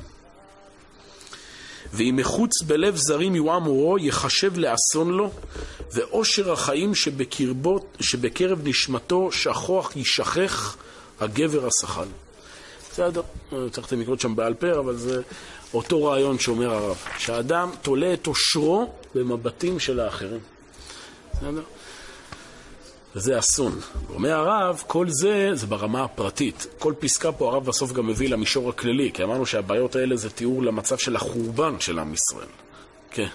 [SPEAKER 1] ואם מחוץ בלב זרים יועם אורו, יחשב לאסון לו, ואושר החיים שבקרבו, שבקרב נשמתו שכוח יישכח הגבר השחל. בסדר, צריך המקרות שם בעל פה, אבל זה אותו רעיון שאומר הרב, שהאדם תולה את עושרו במבטים של האחרים. בסדר? וזה אסון. אומר הרב, כל זה, זה ברמה הפרטית. כל פסקה פה הרב בסוף גם מביא למישור הכללי, כי אמרנו שהבעיות האלה זה תיאור למצב של החורבן של עם ישראל. כן.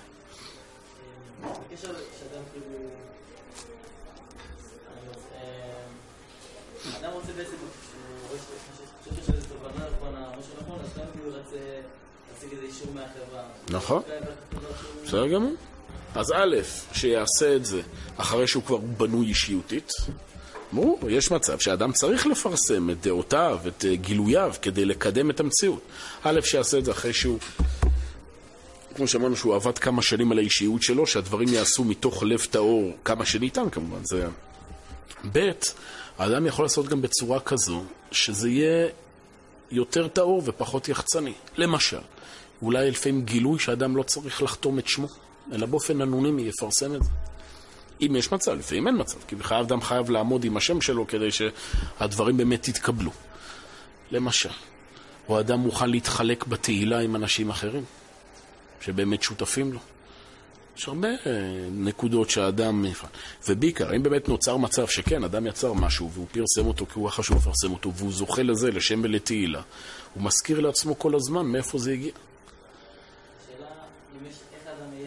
[SPEAKER 1] נכון, בסדר גמור. אז א', שיעשה את זה אחרי שהוא כבר בנוי אישיותית, ברור, יש מצב שאדם צריך לפרסם את דעותיו, את אה, גילוייו, כדי לקדם את המציאות. א', שיעשה את זה אחרי שהוא, כמו שאמרנו, שהוא עבד כמה שנים על האישיות שלו, שהדברים יעשו מתוך לב טהור כמה שניתן כמובן. זה... ב', האדם יכול לעשות גם בצורה כזו, שזה יהיה יותר טהור ופחות יחצני. למשל, אולי לפעמים גילוי שאדם לא צריך לחתום את שמו, אלא באופן אנונימי יפרסם את זה. אם יש מצב, לפעמים אין מצב, כי בכלל אדם חייב לעמוד עם השם שלו כדי שהדברים באמת יתקבלו. למשל, או אדם מוכן להתחלק בתהילה עם אנשים אחרים, שבאמת שותפים לו. יש הרבה אה, נקודות שהאדם... ובעיקר, אם באמת נוצר מצב שכן, אדם יצר משהו והוא פרסם אותו כי הוא חשוב לפרסם אותו והוא זוכה לזה, לשם ולתהילה, הוא מזכיר לעצמו כל הזמן מאיפה זה הגיע.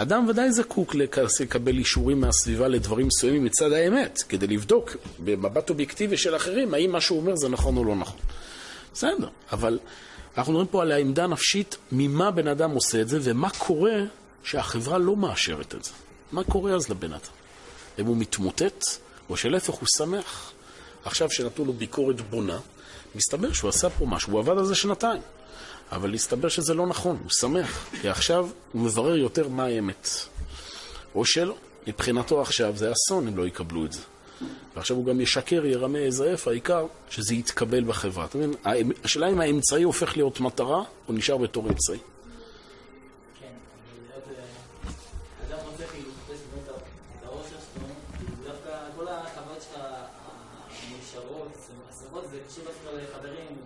[SPEAKER 1] אדם ודאי זקוק לקבל אישורים מהסביבה לדברים מסוימים מצד האמת, כדי לבדוק במבט אובייקטיבי של אחרים, האם מה שהוא אומר זה נכון או לא נכון. בסדר, אבל אנחנו מדברים פה על העמדה הנפשית, ממה בן אדם עושה את זה, ומה קורה שהחברה לא מאשרת את זה. מה קורה אז לבן אדם? אם הוא מתמוטט, או שלהפך הוא שמח. עכשיו שנתנו לו ביקורת בונה, מסתבר שהוא עשה פה משהו, הוא עבד על זה שנתיים. אבל הסתבר שזה לא נכון, הוא שמח, כי עכשיו הוא מברר יותר מה האמת. או שלא, מבחינתו עכשיו זה אסון אם לא יקבלו את זה. ועכשיו הוא גם ישקר, ירמה, יזייף, העיקר שזה יתקבל בחברה. אתה מבין? השאלה אם האמצעי הופך להיות מטרה, או נשאר בתור אמצעי.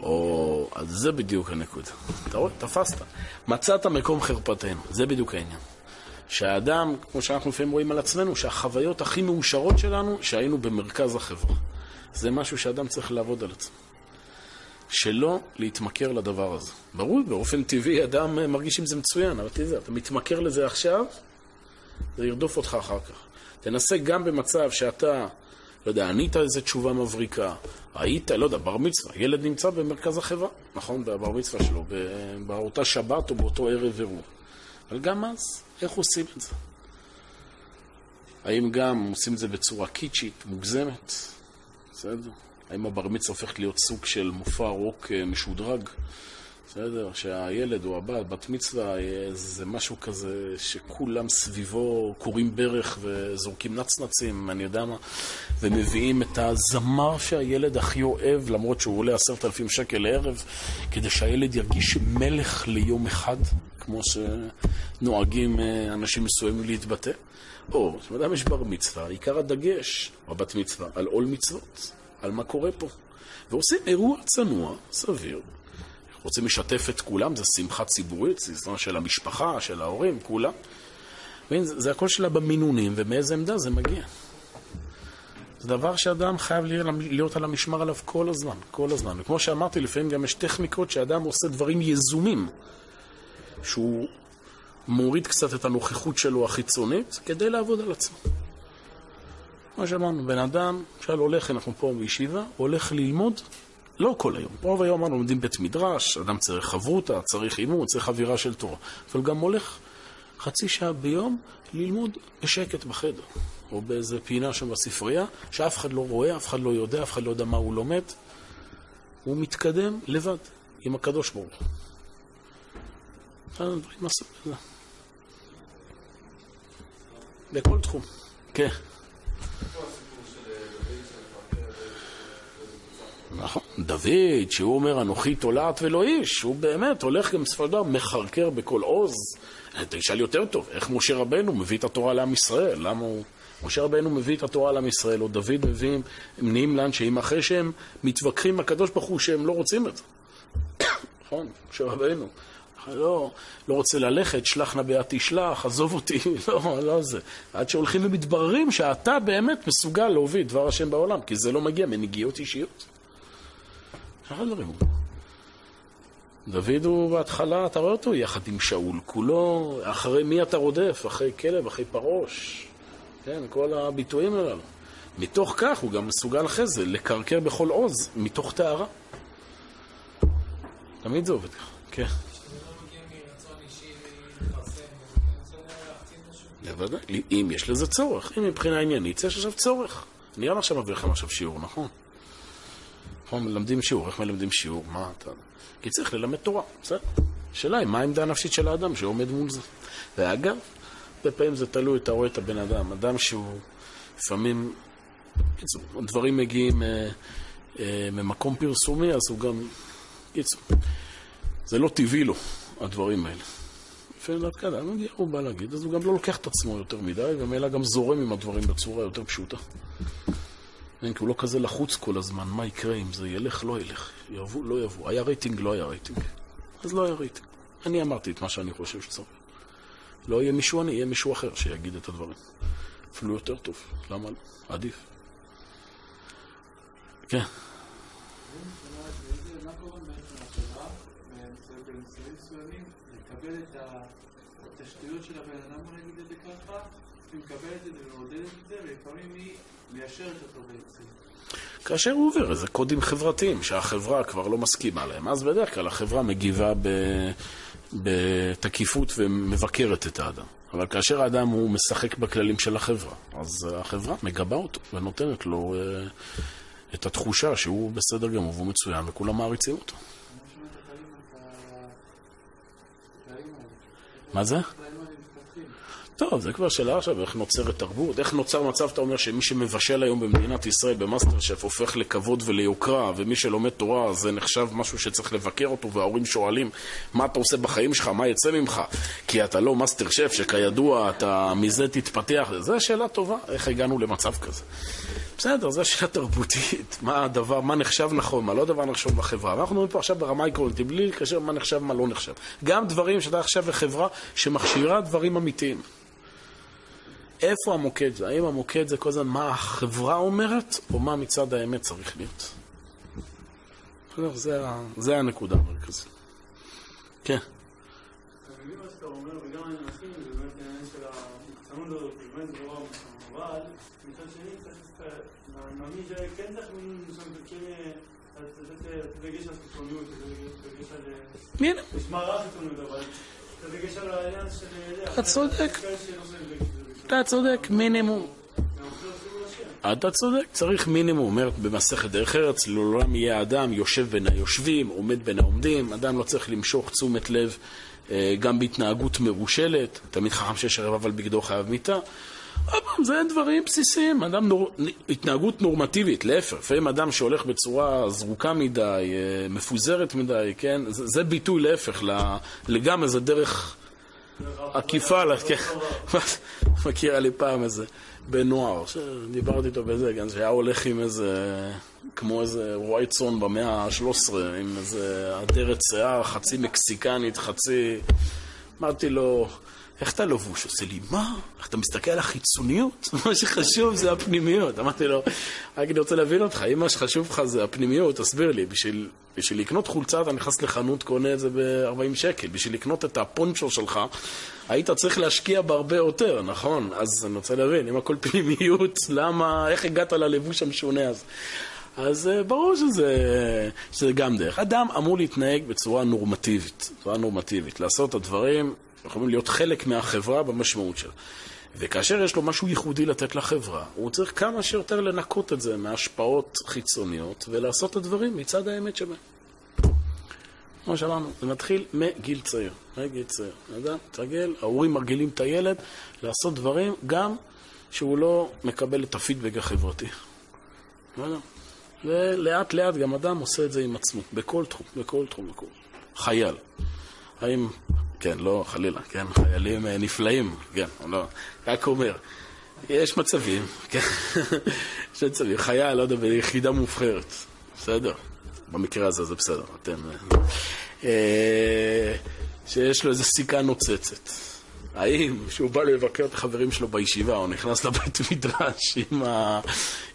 [SPEAKER 1] או, אז זה בדיוק הנקודה. אתה רואה? תפסת. מצאת מקום חרפתנו, זה בדיוק העניין. שהאדם, כמו שאנחנו לפעמים רואים על עצמנו, שהחוויות הכי מאושרות שלנו, שהיינו במרכז החברה. זה משהו שאדם צריך לעבוד על עצמו. שלא להתמכר לדבר הזה. ברור, באופן טבעי אדם מרגיש עם זה מצוין, אבל תראה, אתה מתמכר לזה עכשיו, זה ירדוף אותך אחר כך. תנסה גם במצב שאתה, לא יודע, ענית איזה תשובה מבריקה, היית, לא יודע, בר מצווה, ילד נמצא במרכז החברה, נכון? בבר מצווה שלו, באותה שבת או באותו ערב אירוע. אבל גם אז, איך עושים את זה? האם גם עושים את זה בצורה קיצ'ית, מוגזמת? בסדר? האם הבר מצווה הופך להיות סוג של מופע רוק אה, משודרג? בסדר? שהילד או הבת, בת מצווה, אה, זה משהו כזה שכולם סביבו קוראים ברך וזורקים נצנצים, אני יודע מה, ומביאים את הזמר שהילד הכי אוהב, למרות שהוא עולה עשרת אלפים שקל לערב, כדי שהילד ירגיש מלך ליום אחד, כמו שנוהגים אה, אנשים מסוימים להתבטא. או, כשאדם יש בר מצווה, עיקר הדגש, או בת מצווה, על עול מצוות, על מה קורה פה. ועושים אירוע צנוע, סביר, רוצים לשתף את כולם, זה שמחה ציבורית, זה של המשפחה, של ההורים, כולם. זה, זה הכל שלה במינונים, ומאיזה עמדה זה מגיע. זה דבר שאדם חייב להיות על המשמר עליו כל הזמן, כל הזמן. וכמו שאמרתי, לפעמים גם יש טכניקות שאדם עושה דברים יזומים, שהוא מוריד קצת את הנוכחות שלו החיצונית כדי לעבוד על עצמו. כמו שאמרנו, בן אדם, למשל הולך, אנחנו פה בישיבה, הולך ללמוד, לא כל היום. רוב היום אנחנו לומדים בית מדרש, אדם צריך חברותה, צריך אימון, צריך אווירה של תורה. אבל גם הולך חצי שעה ביום ללמוד בשקט בחדר, או באיזה פינה שם בספרייה, שאף אחד לא רואה, אף אחד לא יודע, אף אחד לא יודע מה הוא לומד. הוא מתקדם לבד, עם הקדוש ברוך הוא. הזה. בכל תחום. כן. נכון. דוד, שהוא אומר, אנוכי תולעת ולא איש, הוא באמת הולך גם בסופו של דבר, מחרקר בכל עוז. תשאל יותר טוב, איך משה רבנו מביא את התורה לעם ישראל? למה הוא... משה רבנו מביא את התורה לעם ישראל, או דוד מביא, הם נהיים לאנשאים אחרי שהם מתווכחים עם הקדוש ברוך הוא שהם לא רוצים את זה. נכון, משה רבנו. לא, לא רוצה ללכת, שלח נא ביד תשלח, עזוב אותי, *laughs* לא, לא זה. עד שהולכים ומתבררים שאתה באמת מסוגל להוביל דבר השם בעולם, כי זה לא מגיע מנגיעות אישיות. ככה דברים. דוד הוא בהתחלה, אתה רואה אותו יחד עם שאול, כולו, אחרי מי אתה רודף? אחרי כלב, אחרי פרוש, כן, כל הביטויים הללו. מתוך כך הוא גם מסוגל אחרי זה לקרקר בכל עוז, מתוך טהרה. תמיד זה עובד ככה, כן. בוודאי, אם יש לזה צורך, אם מבחינה עניינית יש עכשיו צורך. אני גם עכשיו מביא לכם עכשיו שיעור, נכון? נכון, מלמדים שיעור, איך מלמדים שיעור? מה אתה... כי צריך ללמד תורה, בסדר. השאלה היא, מה העמדה הנפשית של האדם שעומד מול זה? ואגב, הרבה פעמים זה תלוי, אתה רואה את הבן אדם, אדם שהוא לפעמים, קיצור, דברים מגיעים אה, אה, ממקום פרסומי, אז הוא גם, קיצור, זה לא טבעי לו, הדברים האלה. לפעמים דווקא אדם מגיע, הוא בא להגיד, אז הוא גם לא לוקח את עצמו יותר מדי, ומילא גם זורם עם הדברים בצורה יותר פשוטה. כן, כי הוא לא כזה לחוץ כל הזמן, מה יקרה אם זה ילך, לא ילך, יבוא, לא יבוא. היה רייטינג, לא היה רייטינג. אז לא היה רייטינג. אני אמרתי את מה שאני חושב שצריך. לא יהיה מישהו אני, יהיה מישהו אחר שיגיד את הדברים. אפילו יותר טוב, למה לא? עדיף. כן. את התשתיות של הבן אדם, בוא נגיד את זה ככה, מקבלת את זה ומעודדת את זה, ולפעמים היא מיישרת אותו בעצם. כאשר הוא עובר איזה קודים חברתיים שהחברה כבר לא מסכימה להם, אז בדרך כלל החברה מגיבה ב... בתקיפות ומבקרת את האדם. אבל כאשר האדם הוא משחק בכללים של החברה, אז החברה מגבה אותו ונותנת לו uh, את התחושה שהוא בסדר גמור והוא מצוין וכולם מעריצים אותו. מה זה? טוב, זה כבר שאלה עכשיו, איך נוצרת תרבות? איך נוצר מצב, אתה אומר, שמי שמבשל היום במדינת ישראל במאסטר שף הופך לכבוד וליוקרה, ומי שלומד תורה זה נחשב משהו שצריך לבקר אותו, וההורים שואלים, מה אתה עושה בחיים שלך, מה יצא ממך? כי אתה לא מאסטר שף, שכידוע אתה מזה תתפתח. זו שאלה טובה, איך הגענו למצב כזה. בסדר, זו שאלה תרבותית, מה הדבר, מה נחשב נכון, מה לא דבר נחשב בחברה. ואנחנו מדברים פה עכשיו ברמה עקרונית, בלי לקשר מה נחשב, מה לא נחשב. גם דברים שאתה עכשיו בחברה שמכשירה דברים אמיתיים. איפה המוקד זה? האם המוקד זה כל הזמן מה החברה אומרת, או מה מצד האמת צריך להיות? זה, זה הנקודה המרכזית. כן. אתה צודק. אתה צודק, מינימום. אתה צודק, צריך מינימום, אומרת במסכת דרך ארץ, לעולם יהיה אדם יושב בין היושבים, עומד בין העומדים, אדם לא צריך למשוך תשומת לב אה, גם בהתנהגות מרושלת, תמיד חכם שיש ערב אבל בגדו חייב מיתה. זה דברים בסיסיים, אדם נור... התנהגות נורמטיבית, להפך, לפעמים אדם שהולך בצורה זרוקה מדי, אה, מפוזרת מדי, כן, זה, זה ביטוי להפך, לגמרי זה דרך עקיפה, כן. מכיר לי פעם איזה בן נוער, שדיברתי איתו בזה, גם שהיה הולך עם איזה, כמו איזה צאן במאה ה-13, עם איזה אדרת שיער, חצי מקסיקנית, חצי... אמרתי לו, איך אתה לבוש? עושה לי, מה? איך אתה מסתכל על החיצוניות? *laughs* מה שחשוב זה הפנימיות. אמרתי לו, רק אני רוצה להבין אותך, אם מה שחשוב לך זה הפנימיות, תסביר לי, בשביל, בשביל לקנות חולצה אתה נכנס לחנות, קונה את זה ב-40 שקל. בשביל לקנות את הפונצ'ו שלך, היית צריך להשקיע בהרבה יותר, נכון? אז אני רוצה להבין, אם הכל *laughs* פנימיות, למה, איך הגעת ללבוש המשונה הזה? אז uh, ברור שזה, שזה גם דרך. אדם אמור להתנהג בצורה נורמטיבית, בצורה נורמטיבית, לעשות את הדברים יכולים להיות חלק מהחברה במשמעות שלה. וכאשר יש לו משהו ייחודי לתת לחברה, הוא צריך כמה שיותר לנקות את זה מהשפעות חיצוניות ולעשות את הדברים מצד האמת שבהם. כמו שאמרנו, זה מתחיל מגיל צעיר. מגיל צעיר. אדם מתרגל, ההורים מרגילים את הילד לעשות דברים גם שהוא לא מקבל את הפידבק החברתי. ולאט לאט גם אדם עושה את זה עם עצמו, בכל תחום, בכל תחום, בכל. חייל. האם כן, לא חלילה, כן, חיילים אה, נפלאים, כן, לא, רק אומר. יש מצבים, כן, *laughs* יש מצבים, חייל, לא יודע, ביחידה מובחרת, בסדר, במקרה הזה זה בסדר, אתם, אה, אה, שיש לו איזו סיכה נוצצת. האם כשהוא בא לבקר את החברים שלו בישיבה, הוא נכנס לבית *laughs* מדרש עם, ה...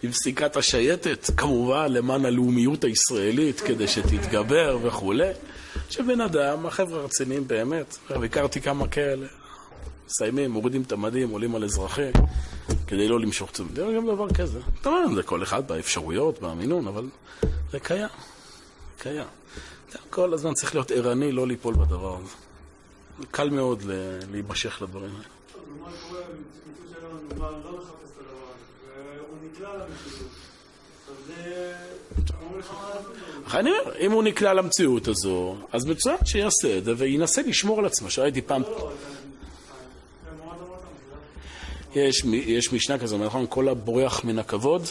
[SPEAKER 1] עם סיכת השייטת, כמובן למען הלאומיות הישראלית, כדי שתתגבר וכולי. שבן אדם, החבר'ה הרציניים באמת, הכרתי כמה כאלה, מסיימים, מורידים את המדים, עולים על אזרחי, כדי לא למשוך תשומת. זה גם דבר כזה. אתה אומר, זה כל אחד באפשרויות, במינון, אבל זה קיים. קיים. כל הזמן צריך להיות ערני, לא ליפול בדבר הזה. קל מאוד להימשך לדברים האלה. אני אומר, אם הוא נקלע למציאות הזו, אז מצוין שיעשה את זה וינסה לשמור על עצמו. שראיתי פעם... יש, יש משנה כזו, נכון? כל הבורח מן הכבוד,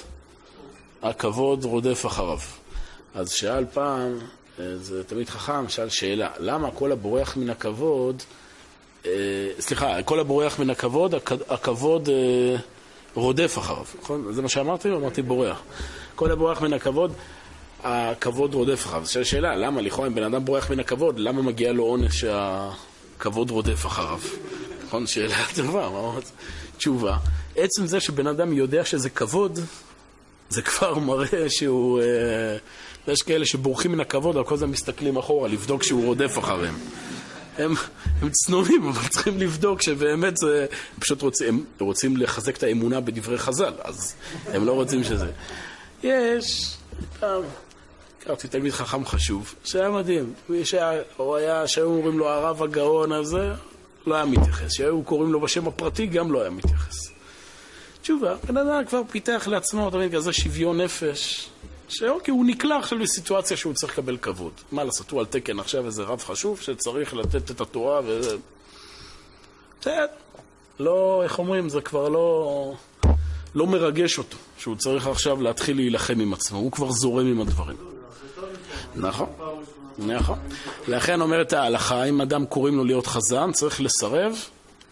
[SPEAKER 1] הכבוד רודף אחריו. אז שאל פעם, אה, זה תמיד חכם, שאל שאלה, למה כל הבורח מן הכבוד, אה, סליחה, כל הבורח מן הכבוד, הכבוד אה, רודף אחריו, נכון? זה מה שאמרתי אמרתי בורח? כל הבורח מן הכבוד, הכבוד רודף אחריו. זו שאלה, למה? לכאורה אם בן אדם בורח מן הכבוד, למה מגיע לו עונש שהכבוד רודף אחריו? נכון? שאלה טובה, מה אומרת? תשובה. עצם זה שבן אדם יודע שזה כבוד, זה כבר מראה שהוא... אה, יש כאלה שבורחים מן הכבוד, אבל כל הזמן מסתכלים אחורה, לבדוק שהוא רודף אחריהם. הם, הם צנועים, אבל צריכים לבדוק שבאמת זה... הם פשוט רוצים, הם רוצים לחזק את האמונה בדברי חז"ל, אז הם לא רוצים שזה... יש, פעם, הכרתי תלמיד חכם חשוב, שהיה מדהים. שהיה, הוא היה, שהיו אומרים לו הרב הגאון הזה, לא היה מתייחס. שהיו קוראים לו בשם הפרטי, גם לא היה מתייחס. תשובה, בן אדם כבר פיתח לעצמו, תמיד כזה שוויון נפש. שאוקיי, הוא נקלע עכשיו לסיטואציה שהוא צריך לקבל כבוד. מה לעשות, הוא על תקן עכשיו איזה רב חשוב שצריך לתת את התורה ו... בסדר. לא, איך אומרים, זה כבר לא, לא מרגש אותו, שהוא צריך עכשיו להתחיל להילחם עם עצמו, הוא כבר זורם עם הדברים. נכון, נכון. לכן אומרת ההלכה, אם אדם קוראים לו להיות חזן, צריך לסרב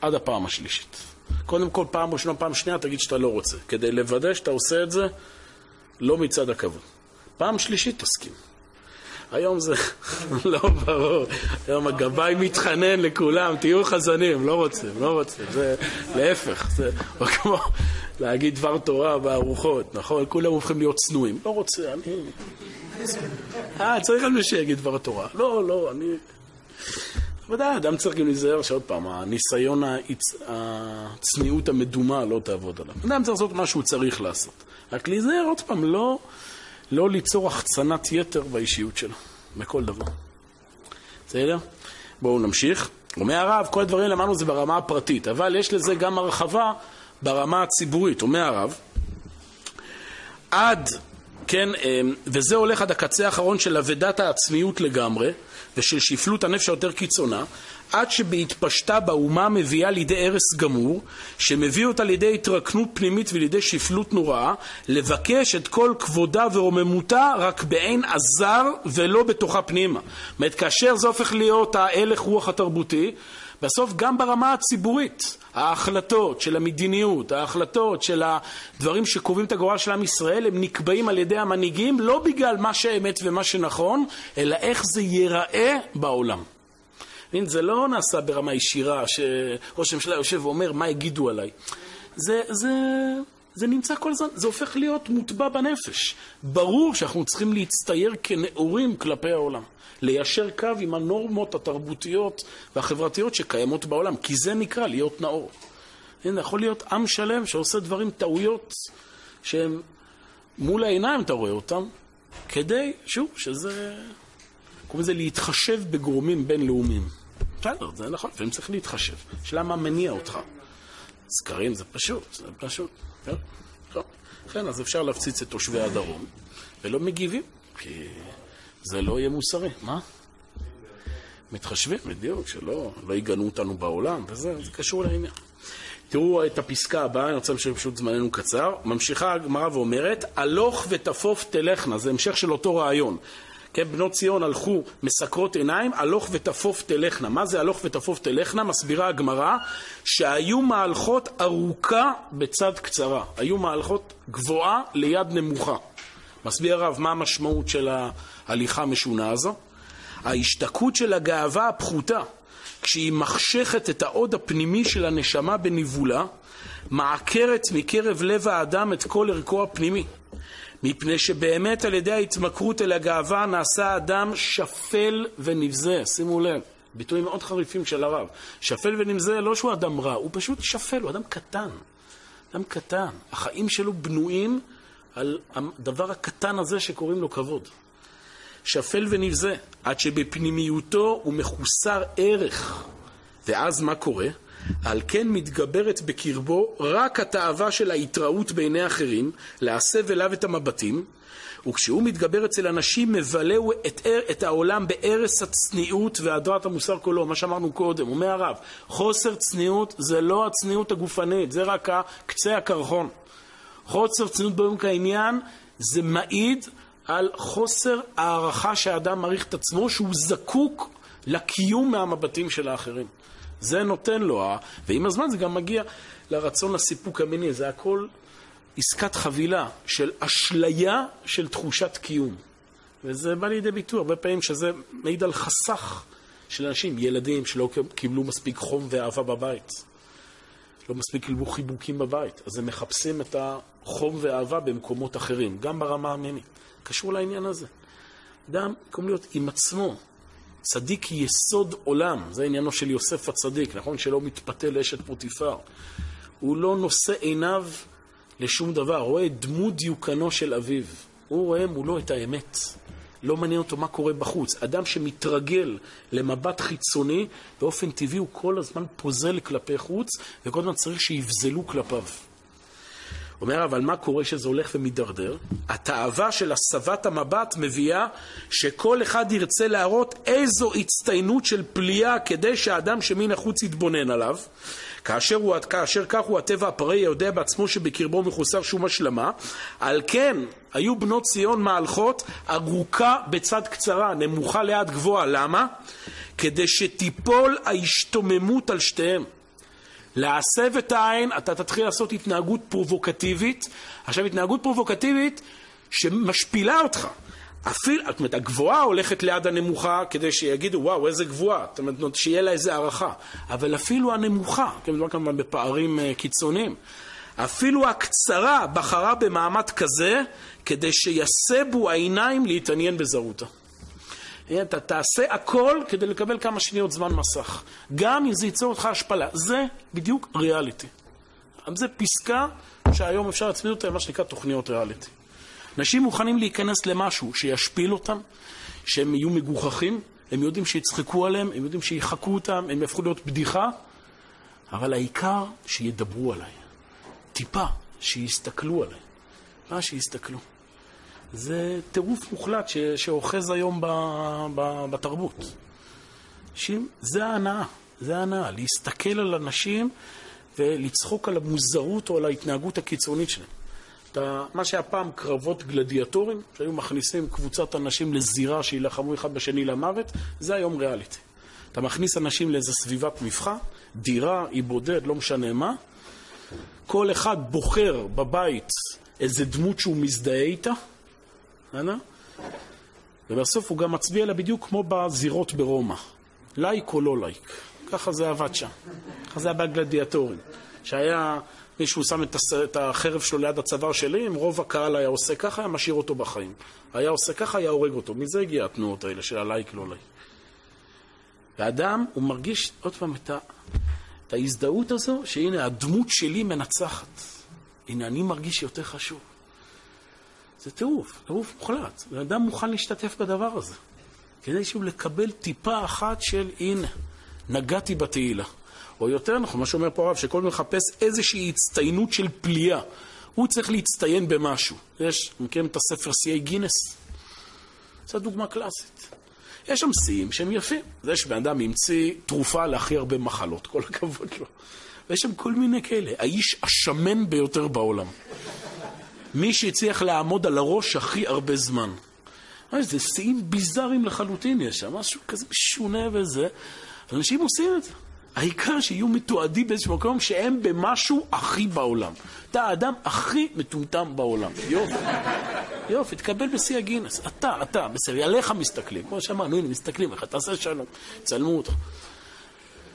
[SPEAKER 1] עד הפעם השלישית. קודם כל, פעם ראשונה, פעם שנייה, תגיד שאתה לא רוצה, כדי לוודא שאתה עושה את זה לא מצד הכבוד. פעם שלישית תסכים. היום זה *laughs* לא ברור. היום הגבאי מתחנן לכולם, תהיו חזנים, לא רוצים, לא רוצים. זה להפך, זה כמו להגיד דבר תורה בארוחות, נכון? כולם הופכים להיות צנועים. לא רוצה, אני... אה, צריך על מי שיגיד דבר תורה. לא, לא, אני... ודאי, אדם צריך גם להיזהר שעוד פעם, הניסיון, הצניעות המדומה לא תעבוד עליו. אדם צריך לעשות מה שהוא צריך לעשות. רק להיזהר עוד פעם, לא, לא ליצור החצנת יתר באישיות שלו, בכל דבר. בסדר? בואו נמשיך. אומר הרב, כל הדברים למדנו זה ברמה הפרטית, אבל יש לזה גם הרחבה ברמה הציבורית. אומר הרב, עד, כן, אמ, וזה הולך עד הקצה האחרון של אבדת העצמיות לגמרי, ושל שפלות הנפש היותר קיצונה, עד שבהתפשטה באומה מביאה לידי הרס גמור, שמביא אותה לידי התרקנות פנימית ולידי שפלות נוראה, לבקש את כל כבודה ורוממותה רק בעין עזר ולא בתוכה פנימה. זאת אומרת, כאשר זה הופך להיות ההלך רוח התרבותי, בסוף גם ברמה הציבורית, ההחלטות של המדיניות, ההחלטות של הדברים שקובעים את הגורל של עם ישראל, הם נקבעים על ידי המנהיגים לא בגלל מה שאמת ומה שנכון, אלא איך זה ייראה בעולם. זה לא נעשה ברמה ישירה, שראש הממשלה יושב ואומר מה יגידו עליי. זה, זה, זה נמצא כל הזמן, זה הופך להיות מוטבע בנפש. ברור שאנחנו צריכים להצטייר כנאורים כלפי העולם. ליישר קו עם הנורמות התרבותיות והחברתיות שקיימות בעולם, כי זה נקרא להיות נאור. הנה, יכול להיות עם שלם שעושה דברים, טעויות, שהם מול העיניים אתה רואה אותם, כדי, שוב, שזה... קוראים לזה להתחשב בגורמים בינלאומיים. בסדר, זה נכון, לפעמים צריך להתחשב. השאלה מה מניע אותך. סקרים זה פשוט, זה פשוט. כן, כן, אז אפשר להפציץ את תושבי הדרום, ולא מגיבים, כי זה לא יהיה מוסרי. מה? מתחשבים, בדיוק, שלא לא יגנו אותנו בעולם, וזה זה קשור לעניין. תראו את הפסקה הבאה, אני רוצה להמשיך פשוט זמננו קצר. ממשיכה הגמרא ואומרת, הלוך ותפוף תלכנה, זה המשך של אותו רעיון. כן, בנות ציון הלכו מסקרות עיניים, הלוך ותפוף תלכנה. מה זה הלוך ותפוף תלכנה? מסבירה הגמרא שהיו מהלכות ארוכה בצד קצרה. היו מהלכות גבוהה ליד נמוכה. מסביר הרב מה המשמעות של ההליכה המשונה הזו. ההשתקעות של הגאווה הפחותה, כשהיא מחשכת את העוד הפנימי של הנשמה בניבולה, מעקרת מקרב לב האדם את כל ערכו הפנימי. מפני שבאמת על ידי ההתמכרות אל הגאווה נעשה האדם שפל ונבזה. שימו לב, ביטויים מאוד חריפים של הרב. שפל ונבזה לא שהוא אדם רע, הוא פשוט שפל, הוא אדם קטן. אדם קטן. החיים שלו בנויים על הדבר הקטן הזה שקוראים לו כבוד. שפל ונבזה, עד שבפנימיותו הוא מחוסר ערך. ואז מה קורה? על כן מתגברת בקרבו רק התאווה של ההתראות בעיני אחרים, להסב אליו את המבטים, וכשהוא מתגבר אצל אנשים, מבלהו את, את העולם בערש הצניעות והדרת המוסר כולו, מה שאמרנו קודם, אומר הרב, חוסר צניעות זה לא הצניעות הגופנית, זה רק קצה הקרחון. חוסר צניעות בעומק העניין זה מעיד על חוסר הערכה שהאדם מעריך את עצמו, שהוא זקוק לקיום מהמבטים של האחרים. זה נותן לו, ועם הזמן זה גם מגיע לרצון לסיפוק המיני, זה הכל עסקת חבילה של אשליה של תחושת קיום. וזה בא לידי ביטוי הרבה פעמים שזה מעיד על חסך של אנשים, ילדים שלא קיבלו מספיק חום ואהבה בבית. לא מספיק קיבלו חיבוקים בבית, אז הם מחפשים את החום ואהבה במקומות אחרים, גם ברמה המינית. קשור לעניין הזה. אדם, במקום להיות עם עצמו, צדיק יסוד עולם, זה עניינו של יוסף הצדיק, נכון? שלא מתפתה לאשת פוטיפר. הוא לא נושא עיניו לשום דבר, רואה דמות דיוקנו של אביו. הוא רואה מולו את האמת. לא מעניין אותו מה קורה בחוץ. אדם שמתרגל למבט חיצוני, באופן טבעי הוא כל הזמן פוזל כלפי חוץ, וכל הזמן צריך שיבזלו כלפיו. אומר, אבל מה קורה שזה הולך ומידרדר? התאווה של הסבת המבט מביאה שכל אחד ירצה להראות איזו הצטיינות של פליאה כדי שהאדם שמן החוץ יתבונן עליו. כאשר, הוא, כאשר כך הוא הטבע הפראי יודע בעצמו שבקרבו מחוסר שום השלמה. על כן היו בנות ציון מהלכות ארוכה בצד קצרה, נמוכה ליד גבוהה. למה? כדי שתיפול ההשתוממות על שתיהם. להסב את העין, אתה תתחיל לעשות התנהגות פרובוקטיבית. עכשיו, התנהגות פרובוקטיבית שמשפילה אותך. אפילו, זאת אומרת, הגבוהה הולכת ליד הנמוכה כדי שיגידו, וואו, איזה גבוהה. זאת אומרת, שיהיה לה איזה הערכה. אבל אפילו הנמוכה, כן, מדובר כמובן בפערים uh, קיצוניים, אפילו הקצרה בחרה במעמד כזה כדי שיסבו העיניים להתעניין בזרותה. אתה תעשה הכל כדי לקבל כמה שניות זמן מסך. גם אם זה ייצור אותך השפלה. זה בדיוק ריאליטי. זה פסקה שהיום אפשר להצמיד אותה למה שנקרא תוכניות ריאליטי. אנשים מוכנים להיכנס למשהו שישפיל אותם, שהם יהיו מגוחכים, הם יודעים שיצחקו עליהם, הם יודעים שיחקו אותם, הם יהפכו להיות בדיחה, אבל העיקר שידברו עליי. טיפה, שיסתכלו עליי. מה שיסתכלו. זה טירוף מוחלט ש, שאוחז היום ב, ב, בתרבות. אנשים, זה ההנאה, זה ההנאה, להסתכל על אנשים ולצחוק על המוזרות או על ההתנהגות הקיצונית שלהם. אתה, מה שהיה פעם קרבות גלדיאטורים, שהיו מכניסים קבוצת אנשים לזירה שיילחמו אחד בשני למוות, זה היום ריאליטי. אתה מכניס אנשים לאיזו סביבת מבחן, דירה, אי בודד, לא משנה מה, כל אחד בוחר בבית איזה דמות שהוא מזדהה איתה? ובסוף הוא גם מצביע לה בדיוק כמו בזירות ברומא. לייק או לא לייק. ככה זה עבד שם. ככה זה היה בגלדיאטורים. שהיה, מישהו שם את החרב שלו ליד הצוואר שלי, אם רוב הקהל היה עושה ככה, היה משאיר אותו בחיים. היה עושה ככה, היה הורג אותו. מזה הגיע התנועות האלה של הלייק לא לייק. ואדם, הוא מרגיש עוד פעם את, ה, את ההזדהות הזו, שהנה הדמות שלי מנצחת. הנה, אני מרגיש יותר חשוב. זה טירוף, טירוף מוחלט. בן אדם מוכן להשתתף בדבר הזה, כדי שהוא לקבל טיפה אחת של הנה, נגעתי בתהילה. או יותר נכון, מה שאומר פה הרב, שכל מי מחפש איזושהי הצטיינות של פליאה. הוא צריך להצטיין במשהו. יש, מכירים את הספר שיאי גינס? זו דוגמה קלאסית. יש שם שיאים שהם יפים. זה שבן אדם המציא תרופה להכי הרבה מחלות, כל הכבוד לו. ויש שם כל מיני כאלה. האיש השמן ביותר בעולם. מי שהצליח לעמוד על הראש הכי הרבה זמן. זה שיאים ביזאריים לחלוטין יש שם, משהו כזה משונה וזה. אנשים עושים את זה. העיקר שיהיו מתועדים באיזשהו מקום שהם במשהו הכי בעולם. אתה האדם הכי מטומטם בעולם. יופי. יופי, תקבל בשיא הגינס. אתה, אתה, בסדר, עליך מסתכלים. כמו שאמרנו, הנה, מסתכלים לך, תעשה שלום, צלמו אותך.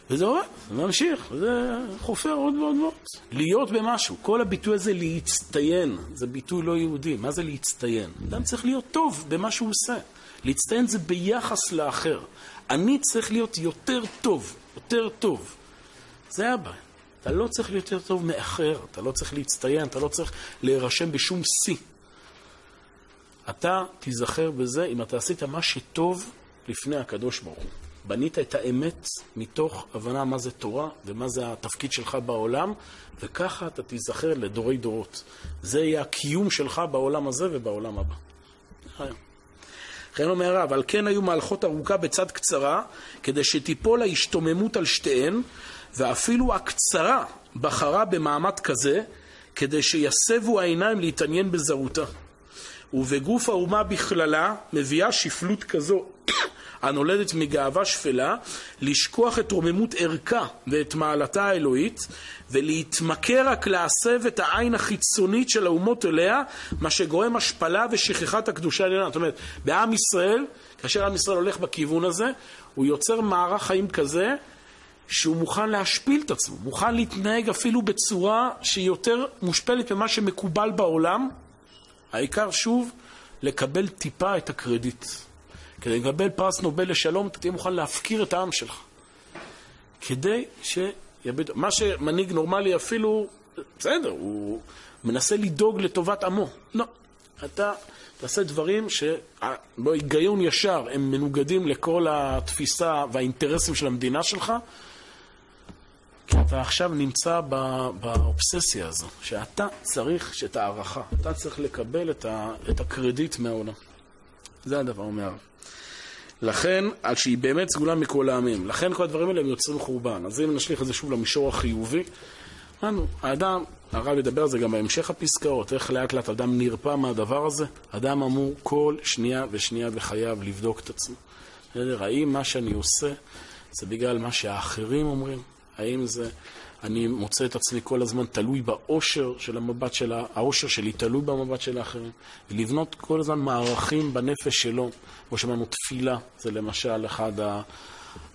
[SPEAKER 1] וזה עובד, ממשיך, זה חופר עוד ועוד ועוד. להיות במשהו, כל הביטוי הזה להצטיין, זה ביטוי לא יהודי. מה זה להצטיין? אדם צריך להיות טוב במה שהוא עושה. להצטיין זה ביחס לאחר. אני צריך להיות יותר טוב, יותר טוב. זה הבעיה. אתה לא צריך להיות יותר טוב מאחר, אתה לא צריך להצטיין, אתה לא צריך להירשם בשום שיא. אתה תיזכר בזה אם אתה עשית מה שטוב לפני הקדוש ברוך הוא. בנית את האמת מתוך הבנה מה זה תורה ומה זה התפקיד שלך בעולם, וככה אתה תיזכר לדורי דורות. זה יהיה הקיום שלך בעולם הזה ובעולם הבא. לכן אומר הרב, על כן היו מהלכות ארוכה בצד קצרה, כדי שתיפול ההשתוממות על שתיהן, ואפילו הקצרה בחרה במעמד כזה, כדי שיסבו העיניים להתעניין בזרותה. ובגוף האומה בכללה מביאה שפלות כזו הנולדת מגאווה שפלה, לשכוח את רוממות ערכה ואת מעלתה האלוהית, ולהתמכר רק להסב את העין החיצונית של האומות אליה, מה שגורם השפלה ושכחת הקדושה העליונה. זאת אומרת, בעם ישראל, כאשר עם ישראל הולך בכיוון הזה, הוא יוצר מערך חיים כזה, שהוא מוכן להשפיל את עצמו, מוכן להתנהג אפילו בצורה שהיא יותר מושפלת ממה שמקובל בעולם. העיקר שוב, לקבל טיפה את הקרדיט. כדי לקבל פרס נובל לשלום, אתה תהיה מוכן להפקיר את העם שלך. כדי שיביט... מה שמנהיג נורמלי אפילו, בסדר, הוא מנסה לדאוג לטובת עמו. לא. אתה תעשה דברים שבהיגיון ישר הם מנוגדים לכל התפיסה והאינטרסים של המדינה שלך, כי אתה עכשיו נמצא באובססיה הזו, שאתה צריך את הערכה, אתה צריך לקבל את הקרדיט מהעולם. זה הדבר, אומר. לכן, על שהיא באמת סגולה מכל העמים. לכן כל הדברים האלה הם יוצרים חורבן. אז אם נשליך את זה שוב למישור החיובי, אמרנו, האדם, הרב ידבר על זה גם בהמשך הפסקאות, איך לאט לאט אדם נרפא מהדבר הזה. אדם אמור כל שנייה ושנייה בחייו לבדוק את עצמו. בסדר? האם מה שאני עושה זה בגלל מה שהאחרים אומרים? האם זה, אני מוצא את עצמי כל הזמן תלוי באושר של המבט של, האושר שלי תלוי במבט של האחרים? ולבנות כל הזמן מערכים בנפש שלו. כמו שאמרנו, תפילה זה למשל אחד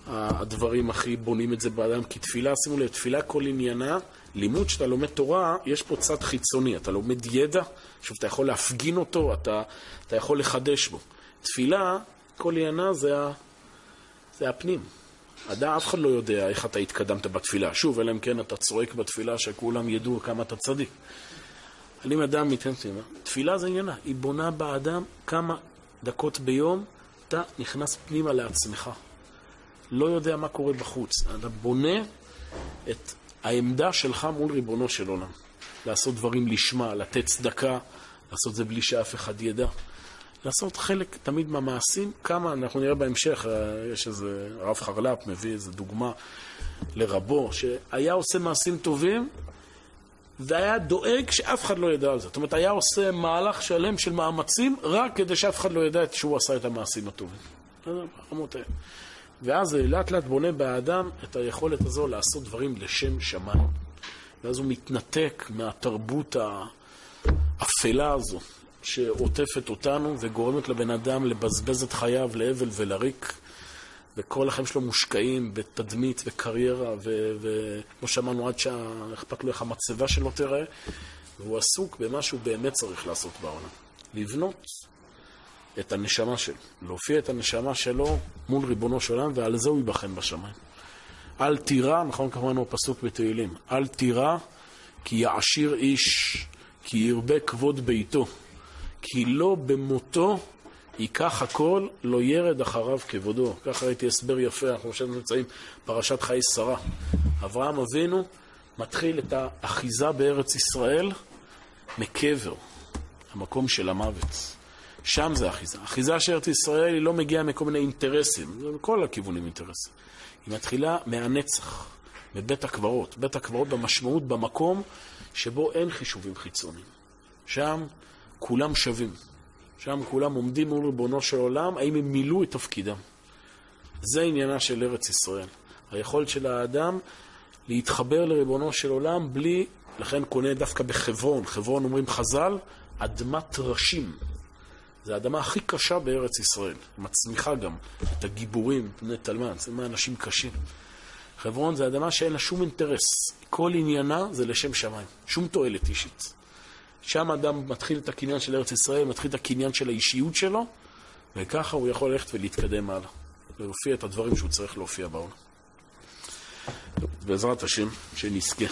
[SPEAKER 1] הדברים הכי בונים את זה באדם, כי תפילה, שימו לב, תפילה כל עניינה, לימוד שאתה לומד תורה, יש פה צד חיצוני, אתה לומד ידע, שוב, אתה יכול להפגין אותו, אתה, אתה יכול לחדש בו. תפילה, כל עניינה זה, זה הפנים. אדם, אף אחד לא יודע איך אתה התקדמת בתפילה. שוב, אלא אם כן אתה צועק בתפילה שכולם ידעו כמה אתה צדיק. אבל אם אדם תפילה, תפילה זה עניינה, היא בונה באדם כמה דקות ביום, אתה נכנס פנימה לעצמך. לא יודע מה קורה בחוץ. אתה בונה את העמדה שלך מול ריבונו של עולם. לעשות דברים לשמה, לתת צדקה, לעשות זה בלי שאף אחד ידע. לעשות חלק תמיד מהמעשים, כמה, אנחנו נראה בהמשך, אה, יש איזה, הרב חרל"פ מביא איזה דוגמה לרבו, שהיה עושה מעשים טובים, והיה דואג שאף אחד לא ידע על זה. זאת אומרת, היה עושה מהלך שלם של מאמצים רק כדי שאף אחד לא ידע שהוא עשה את המעשים הטובים. ואז זה לאט לאט בונה באדם את היכולת הזו לעשות דברים לשם שמיים. ואז הוא מתנתק מהתרבות האפלה הזו שעוטפת אותנו וגורמת לבן אדם לבזבז את חייו לאבל ולריק. וכל החיים שלו מושקעים בתדמית וקריירה, וכמו שאמרנו, עד שאכפת לו איך המצבה שלו תראה, והוא עסוק במה שהוא באמת צריך לעשות בעולם. לבנות את הנשמה שלו, להופיע את הנשמה שלו מול ריבונו של עולם, ועל זה הוא ייבחן בשמיים. אל תירא, נכון כמובן הוא פסוק בתהילים, אל תירא כי יעשיר איש, כי ירבה כבוד ביתו, כי לא במותו ייקח הכל, לא ירד אחריו כבודו. ככה ראיתי הסבר יפה, אנחנו עכשיו נמצאים פרשת חיי שרה. אברהם אבינו מתחיל את האחיזה בארץ ישראל מקבר, המקום של המוות. שם זה אחיזה. אחיזה של ארץ ישראל היא לא מגיעה מכל מיני אינטרסים, זה מכל הכיוונים אינטרסים. היא מתחילה מהנצח, מבית הקברות. בית הקברות במשמעות במקום שבו אין חישובים חיצוניים. שם כולם שווים. שם כולם עומדים מול ריבונו של עולם, האם הם מילאו את תפקידם. זה עניינה של ארץ ישראל. היכולת של האדם להתחבר לריבונו של עולם בלי, לכן קונה דווקא בחברון, חברון אומרים חז"ל, אדמת ראשים. זו האדמה הכי קשה בארץ ישראל, מצמיחה גם את הגיבורים, בני תלמן, זה מהאנשים קשים. חברון זה אדמה שאין לה שום אינטרס. כל עניינה זה לשם שמיים, שום תועלת אישית. שם אדם מתחיל את הקניין של ארץ ישראל, מתחיל את הקניין של האישיות שלו, וככה הוא יכול ללכת ולהתקדם הלאה, ולהופיע את הדברים שהוא צריך להופיע בעולם. בעזרת השם, שנזכה.